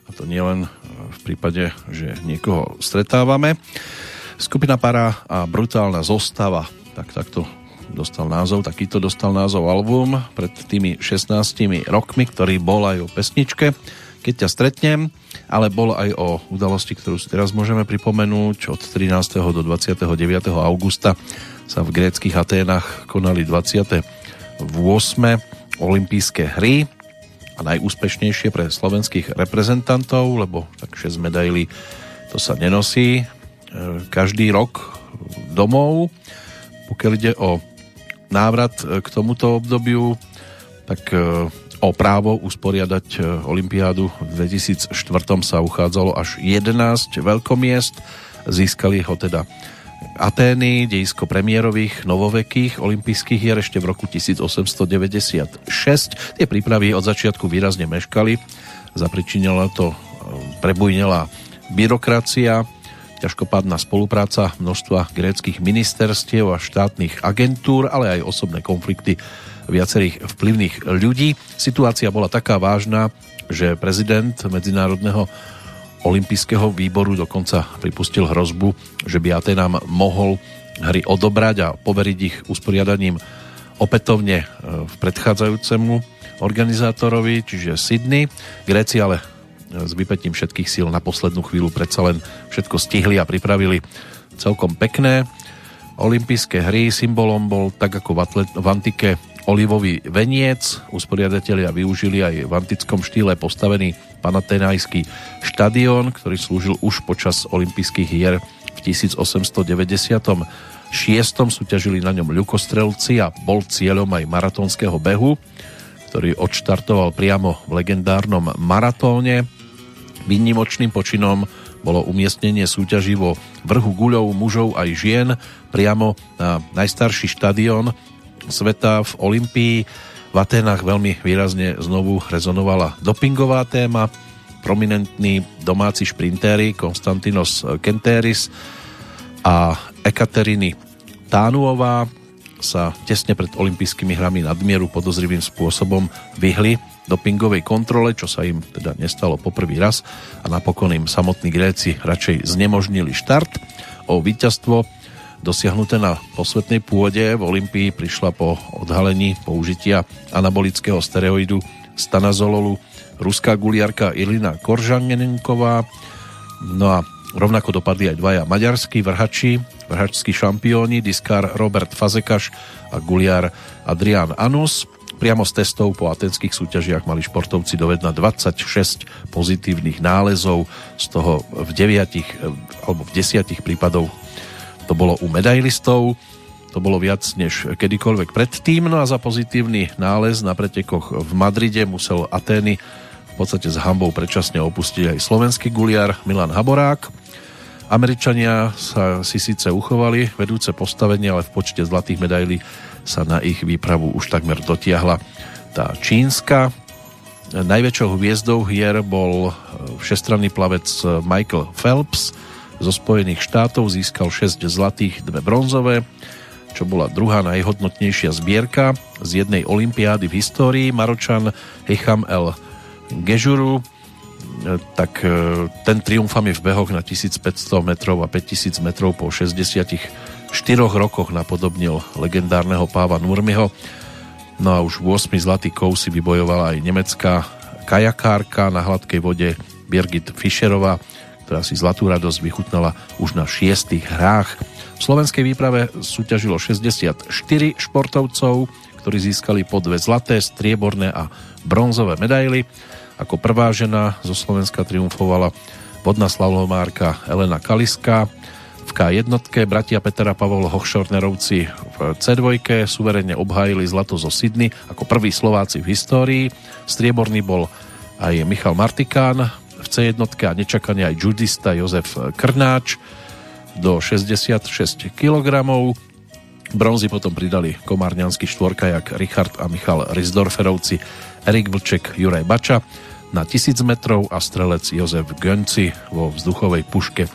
a to nie len v prípade, že niekoho stretávame. Skupina Para a brutálna zostava, tak takto dostal názov, takýto dostal názov album pred tými 16 rokmi, ktorý bol aj o pesničke Keď ťa stretnem, ale bol aj o udalosti, ktorú si teraz môžeme pripomenúť. Od 13. do 29. augusta sa v gréckých Aténach konali 28. olympijské hry a najúspešnejšie pre slovenských reprezentantov, lebo tak 6 medailí to sa nenosí e, každý rok domov. Pokiaľ ide o návrat e, k tomuto obdobiu, tak e, o právo usporiadať Olympiádu v 2004 sa uchádzalo až 11 veľkomiest. Získali ho teda Atény, dejisko premiérových novovekých olympijských hier ešte v roku 1896. Tie prípravy od začiatku výrazne meškali. Zapričinila to e, prebujnela byrokracia, ťažkopádna spolupráca množstva gréckých ministerstiev a štátnych agentúr, ale aj osobné konflikty viacerých vplyvných ľudí. Situácia bola taká vážna, že prezident Medzinárodného olympijského výboru dokonca pripustil hrozbu, že by Atenám mohol hry odobrať a poveriť ich usporiadaním opätovne e, v predchádzajúcemu organizátorovi, čiže Sydney. Gréci ale e, s vypetím všetkých síl na poslednú chvíľu predsa len všetko stihli a pripravili celkom pekné olympijské hry. Symbolom bol tak ako v, atlet- v antike olivový veniec. Usporiadatelia využili aj v antickom štýle postavený panatenajský štadión, ktorý slúžil už počas olympijských hier v 1896. Súťažili na ňom ľukostrelci a bol cieľom aj maratónskeho behu, ktorý odštartoval priamo v legendárnom maratóne. Výnimočným počinom bolo umiestnenie súťaží vo vrhu guľov mužov aj žien priamo na najstarší štadión sveta v Olympii. V Atenách veľmi výrazne znovu rezonovala dopingová téma. Prominentní domáci šprintéri Konstantinos Kenteris a Ekateriny Tánuová sa tesne pred olympijskými hrami nadmieru podozrivým spôsobom vyhli dopingovej kontrole, čo sa im teda nestalo poprvý raz a napokon im samotní Gréci radšej znemožnili štart. O víťazstvo dosiahnuté na posvetnej pôde v Olympii prišla po odhalení použitia anabolického steroidu stanazololu ruská guliarka Ilina Koržanenková. No a rovnako dopadli aj dvaja maďarskí vrhači, vrhačskí šampióni, diskár Robert Fazekaš a guliar Adrian Anus. Priamo z testov po atenských súťažiach mali športovci dovedna 26 pozitívnych nálezov, z toho v 9 alebo v 10 prípadov to bolo u medailistov, to bolo viac než kedykoľvek predtým, no a za pozitívny nález na pretekoch v Madride musel Atény v podstate s hambou predčasne opustiť aj slovenský guliar Milan Haborák. Američania sa si síce uchovali vedúce postavenie, ale v počte zlatých medailí sa na ich výpravu už takmer dotiahla tá čínska. Najväčšou hviezdou hier bol všestranný plavec Michael Phelps, zo Spojených štátov získal 6 zlatých, dve bronzové, čo bola druhá najhodnotnejšia zbierka z jednej olympiády v histórii. Maročan Hicham El Gežuru, tak e, ten triumfami v behoch na 1500 metrov a 5000 metrov po 64 rokoch napodobnil legendárneho páva Nurmiho. No a už 8 zlatý kov si vybojovala aj nemecká kajakárka na hladkej vode Birgit Fischerová ktorá si zlatú radosť vychutnala už na šiestých hrách. V slovenskej výprave súťažilo 64 športovcov, ktorí získali po dve zlaté, strieborné a bronzové medaily. Ako prvá žena zo Slovenska triumfovala vodná slalomárka Elena Kaliska. V K1 bratia Peter a Pavol Hochschornerovci v C2 suverene obhájili zlato zo Sydney ako prví Slováci v histórii. Strieborný bol aj Michal Martikán, v C1 a nečakane aj judista Jozef Krnáč do 66 kg. Bronzy potom pridali komárňanský štvorkajak Richard a Michal Rizdorferovci, Erik Vlček, Juraj Bača na 1000 metrov a strelec Jozef Gönci vo vzduchovej puške.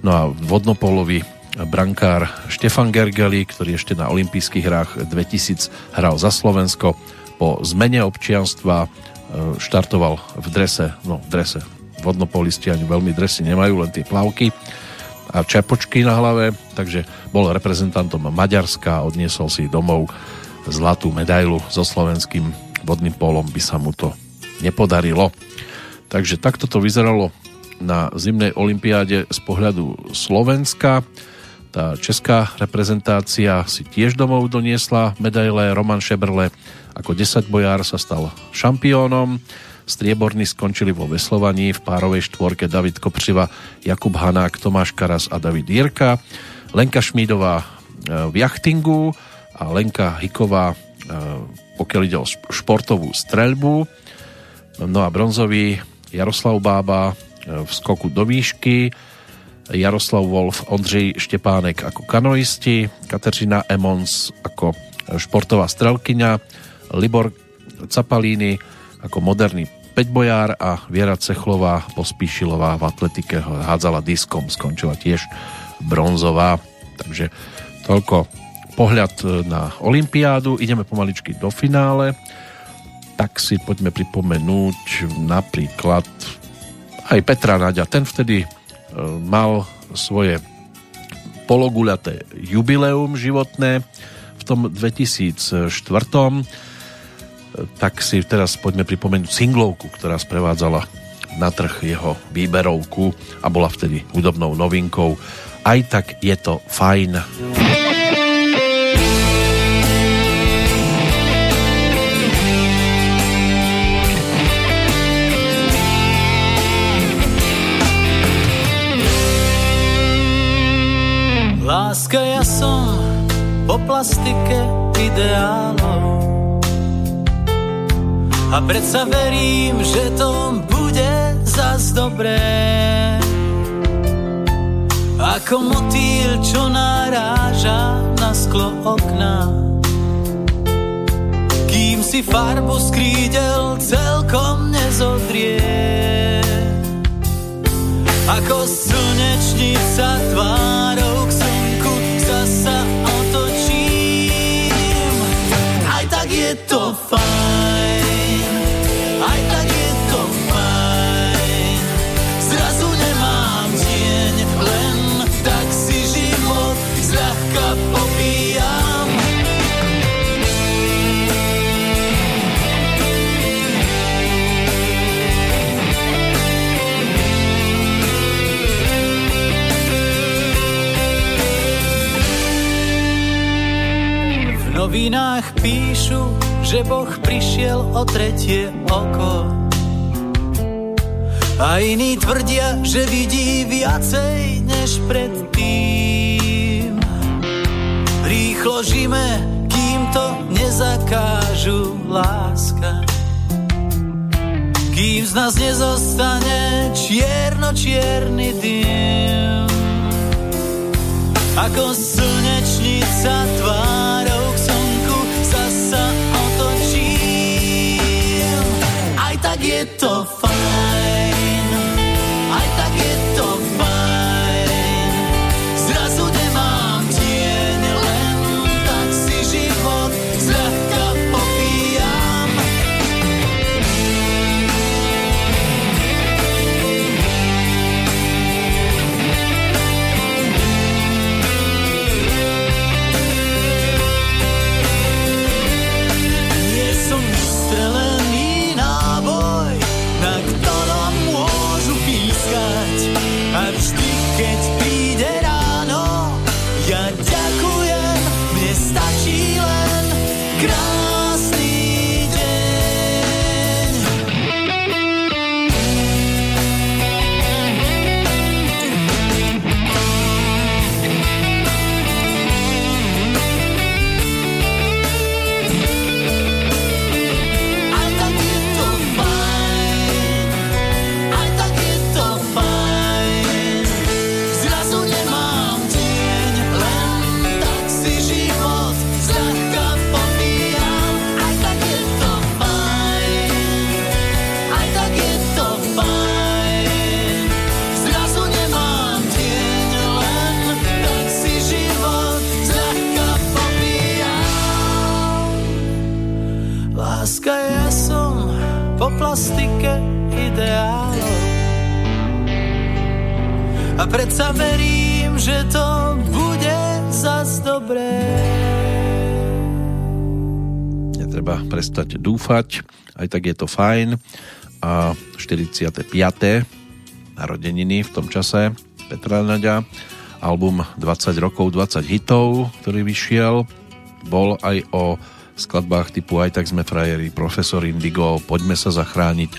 No a vodnopolový brankár Štefan Gergely, ktorý ešte na olympijských hrách 2000 hral za Slovensko, po zmene občianstva štartoval v drese, no v drese, vodnopolisti ani veľmi dresy nemajú, len tie plavky a čepočky na hlave, takže bol reprezentantom Maďarska a odniesol si domov zlatú medailu so slovenským vodným polom by sa mu to nepodarilo. Takže takto to vyzeralo na zimnej olympiáde z pohľadu Slovenska. Tá česká reprezentácia si tiež domov doniesla medaile. Roman Šebrle ako 10 bojár sa stal šampiónom. Strieborní skončili vo veslovaní v párovej štvorke David Kopřiva, Jakub Hanák, Tomáš Karas a David Jirka. Lenka Šmídová e, v jachtingu a Lenka Hiková e, pokiaľ ide o športovú streľbu. No a bronzový Jaroslav Bába e, v skoku do výšky, Jaroslav Wolf, Ondřej Štepánek ako kanoisti, Kateřina Emons ako športová strelkyňa, Libor Capalíny ako moderný peťbojár a Viera Cechlová pospíšilová v atletike hádzala diskom, skončila tiež bronzová. Takže toľko pohľad na Olympiádu. Ideme pomaličky do finále. Tak si poďme pripomenúť napríklad aj Petra Naďa. Ten vtedy mal svoje pologuľaté jubileum životné v tom 2004 tak si teraz poďme pripomenúť singlovku, ktorá sprevádzala na trh jeho výberovku a bola vtedy hudobnou novinkou. Aj tak je to fajn. Láska, ja som po plastike ideálov a predsa verím, že to bude zas dobré. Ako motýl, čo naráža na sklo okna. Kým si farbu skrídel celkom nezodrie. Ako slnečnica tvárou novinách píšu, že Boh prišiel o tretie oko. A iní tvrdia, že vidí viacej než predtým. Rýchlo žime, kým to nezakážu láska. Kým z nás nezostane čierno-čierny dym. Ako slnečnica tvárou tak je to A predsa verím, že to bude zas dobré. Netreba prestať dúfať, aj tak je to fajn. A 45. narodeniny v tom čase Petra Naďa album 20 rokov, 20 hitov, ktorý vyšiel, bol aj o skladbách typu Aj tak sme frajeri, Profesor Indigo, Poďme sa zachrániť,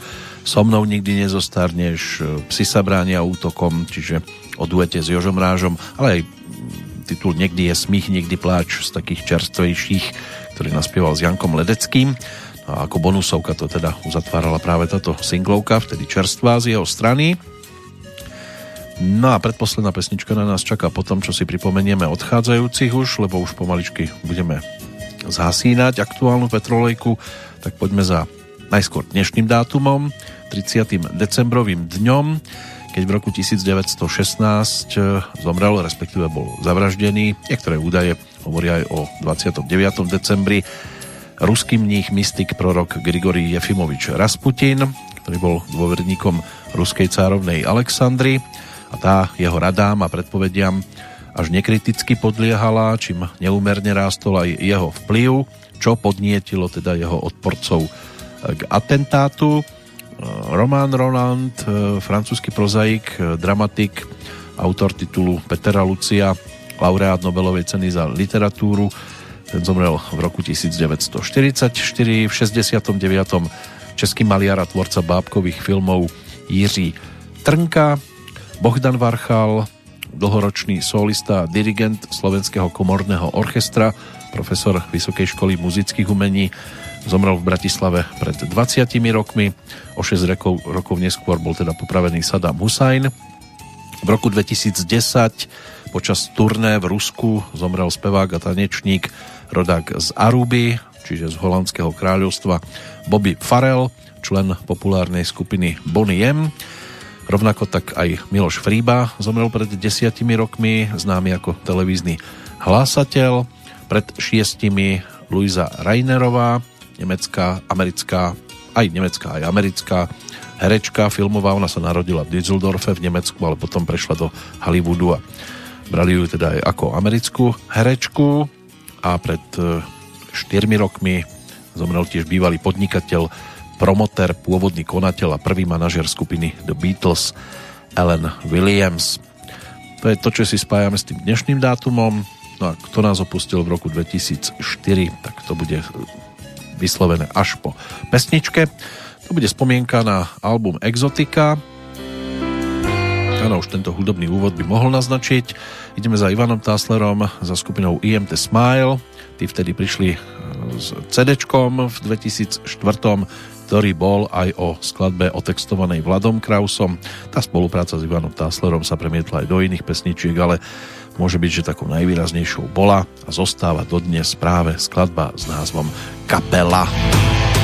So mnou nikdy nezostarneš, Psi sa bránia útokom, čiže o duete s Jožom Rážom, ale aj titul Niekdy je smích, niekdy pláč z takých čerstvejších, ktorý naspieval s Jankom Ledeckým. No a ako bonusovka to teda uzatvárala práve táto singlovka, vtedy čerstvá z jeho strany. No a predposledná pesnička na nás čaká po tom, čo si pripomenieme odchádzajúcich už, lebo už pomaličky budeme zhasínať aktuálnu petrolejku, tak poďme za najskôr dnešným dátumom, 30. decembrovým dňom, keď v roku 1916 eh, zomrel, respektíve bol zavraždený. Niektoré údaje hovoria aj o 29. decembri ruský mních, mystik, prorok Grigori Jefimovič Rasputin, ktorý bol dôverníkom ruskej cárovnej Alexandry a tá jeho radám a predpovediam až nekriticky podliehala, čím neúmerne rástol aj jeho vplyv, čo podnietilo teda jeho odporcov k atentátu. Román Roland, francúzsky prozaik, dramatik, autor titulu Petera Lucia, laureát Nobelovej ceny za literatúru, ten zomrel v roku 1944, v 69. český maliar a tvorca bábkových filmov Jiří Trnka, Bohdan Varchal, dlhoročný solista a dirigent Slovenského komorného orchestra, profesor Vysokej školy muzických umení, zomrel v Bratislave pred 20 rokmi. O 6 rokov, rokov neskôr bol teda popravený Saddam Hussein. V roku 2010 počas turné v Rusku zomrel spevák a tanečník rodák z Aruby, čiže z holandského kráľovstva Bobby Farrell, člen populárnej skupiny Bonnie M. Rovnako tak aj Miloš Fríba zomrel pred desiatimi rokmi, známy ako televízny hlásateľ. Pred šiestimi Luisa Reinerová, nemecká, americká, aj nemecká, aj americká herečka filmová. Ona sa narodila v Düsseldorfe v Nemecku, ale potom prešla do Hollywoodu a brali ju teda aj ako americkú herečku a pred 4 e, rokmi zomrel tiež bývalý podnikateľ promotér, pôvodný konateľ a prvý manažer skupiny The Beatles Alan Williams. To je to, čo si spájame s tým dnešným dátumom. No a kto nás opustil v roku 2004, tak to bude vyslovené až po pesničke. To bude spomienka na album Exotika. Áno, už tento hudobný úvod by mohol naznačiť. Ideme za Ivanom Táslerom, za skupinou IMT Smile. Tí vtedy prišli s CD v 2004 ktorý bol aj o skladbe otextovanej Vladom Krausom. Tá spolupráca s Ivanom Táslerom sa premietla aj do iných pesničiek, ale môže byť, že takou najvýraznejšou bola a zostáva dodnes práve skladba s názvom Kapela. Kapela.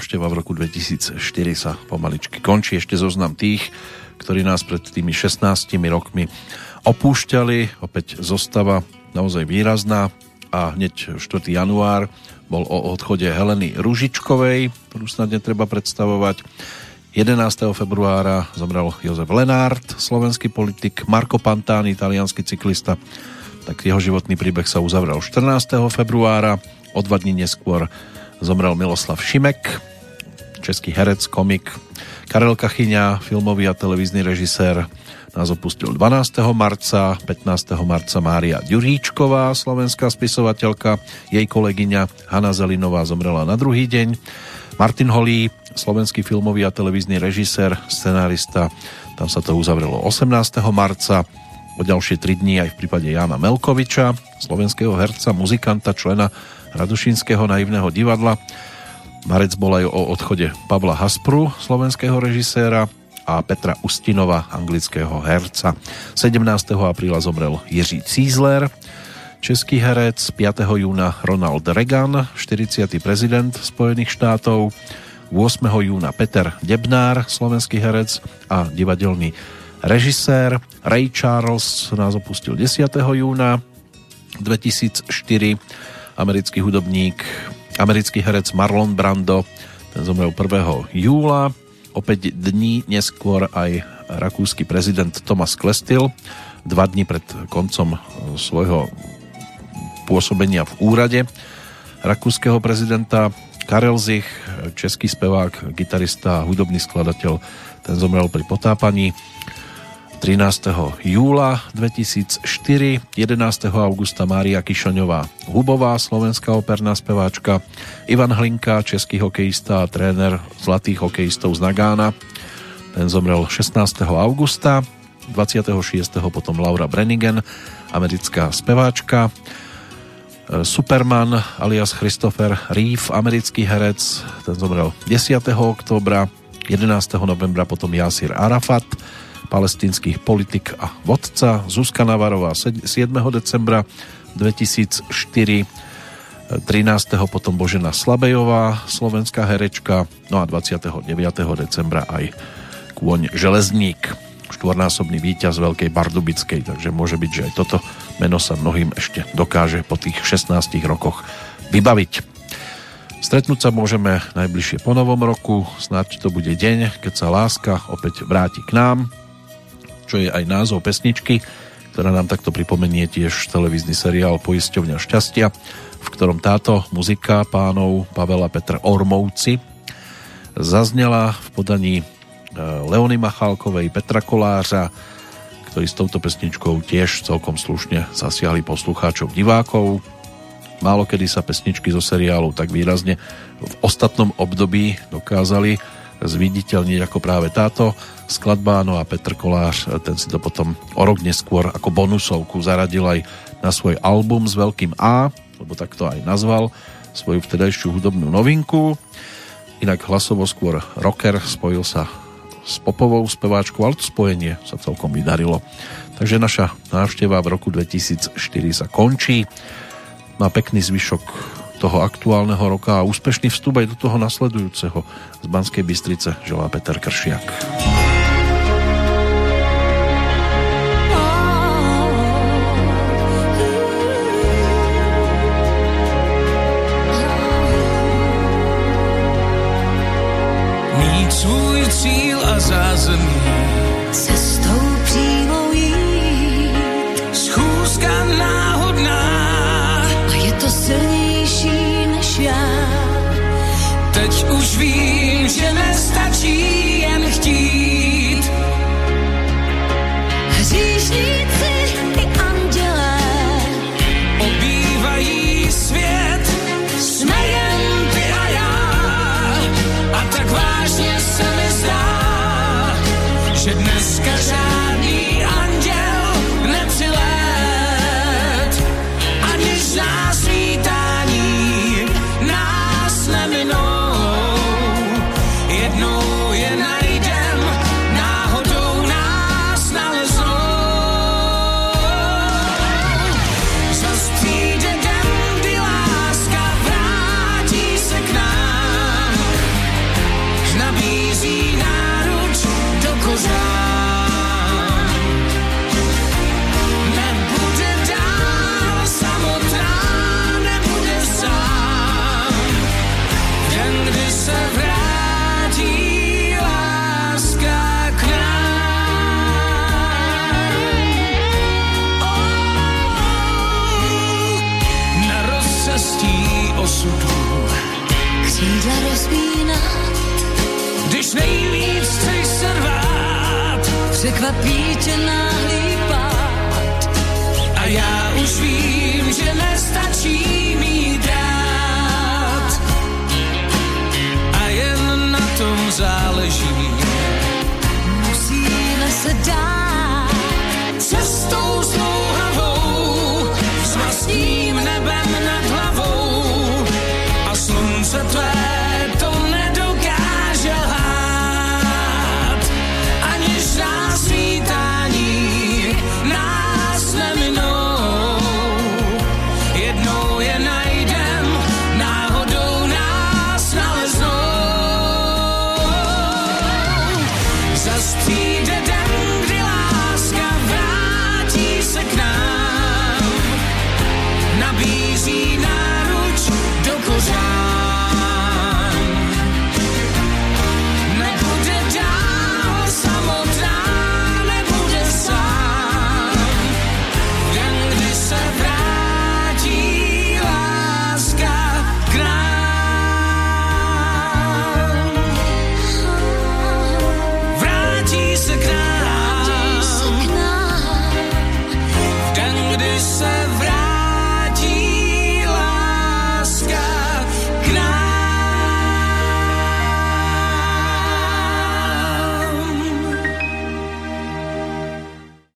Návšteva v roku 2004 sa pomaličky končí. Ešte zoznam tých, ktorí nás pred tými 16 rokmi opúšťali. Opäť zostava naozaj výrazná a hneď 4. január bol o odchode Heleny Ružičkovej, ktorú snad netreba predstavovať. 11. februára zomrel Jozef Lenárt, slovenský politik, Marko Pantani, italianský cyklista. Tak jeho životný príbeh sa uzavrel 14. februára. O dva dní neskôr zomrel Miloslav Šimek, český herec, komik, Karel Kachyňa, filmový a televízny režisér, nás opustil 12. marca, 15. marca Mária Ďuríčková, slovenská spisovateľka, jej kolegyňa Hanna Zelinová zomrela na druhý deň, Martin Holý, slovenský filmový a televízny režisér, scenárista, tam sa to uzavrelo 18. marca, o ďalšie 3 dní aj v prípade Jana Melkoviča, slovenského herca, muzikanta, člena Radušinského naivného divadla. Marec bol aj o odchode Pavla Haspru, slovenského režiséra, a Petra Ustinova, anglického herca. 17. apríla zomrel Jiří Cízler, český herec, 5. júna Ronald Reagan, 40. prezident Spojených štátov, 8. júna Peter Debnár, slovenský herec a divadelný režisér. Ray Charles nás opustil 10. júna 2004 americký hudobník, americký herec Marlon Brando, ten zomrel 1. júla. Opäť dní neskôr aj rakúsky prezident Thomas Klestil, dva dní pred koncom svojho pôsobenia v úrade rakúskeho prezidenta Karel Zich, český spevák, gitarista hudobný skladateľ, ten zomrel pri potápaní. 13. júla 2004, 11. augusta Mária Kišoňová Hubová, slovenská operná speváčka, Ivan Hlinka, český hokejista a tréner zlatých hokejistov z Nagána, ten zomrel 16. augusta, 26. potom Laura Brennigan, americká speváčka, Superman alias Christopher Reeve, americký herec, ten zomrel 10. októbra, 11. novembra potom Yasir Arafat, palestinských politik a vodca Zuzka Navarová 7. decembra 2004 13. potom Božena Slabejová, slovenská herečka, no a 29. decembra aj Kôň Železník, štvornásobný víťaz Veľkej Bardubickej, takže môže byť, že aj toto meno sa mnohým ešte dokáže po tých 16 rokoch vybaviť. Stretnúť sa môžeme najbližšie po novom roku, snáď to bude deň, keď sa láska opäť vráti k nám, čo je aj názov pesničky, ktorá nám takto pripomenie tiež televízny seriál Poisťovňa šťastia, v ktorom táto muzika pánov Pavela Petr Ormovci zaznela v podaní e, Leony Machálkovej, Petra Kolářa, ktorí s touto pesničkou tiež celkom slušne zasiahli poslucháčov divákov. Málo kedy sa pesničky zo seriálu tak výrazne v ostatnom období dokázali zviditeľniť ako práve táto skladba, no a Petr Kolář, ten si to potom o rok neskôr ako bonusovku zaradil aj na svoj album s veľkým A, lebo tak to aj nazval, svoju vtedajšiu hudobnú novinku. Inak hlasovo skôr rocker, spojil sa s popovou speváčkou, ale to spojenie sa celkom vydarilo. Takže naša návšteva v roku 2004 sa končí. Má pekný zvyšok toho aktuálneho roka a úspešný vstup aj do toho nasledujúceho z Banskej Bystrice želá Peter Kršiak. Mít svůj cíl a zázemí překvapí tě pád. A já už vím, že nestačí mi drát. A jen na tom záleží. Musíme se dát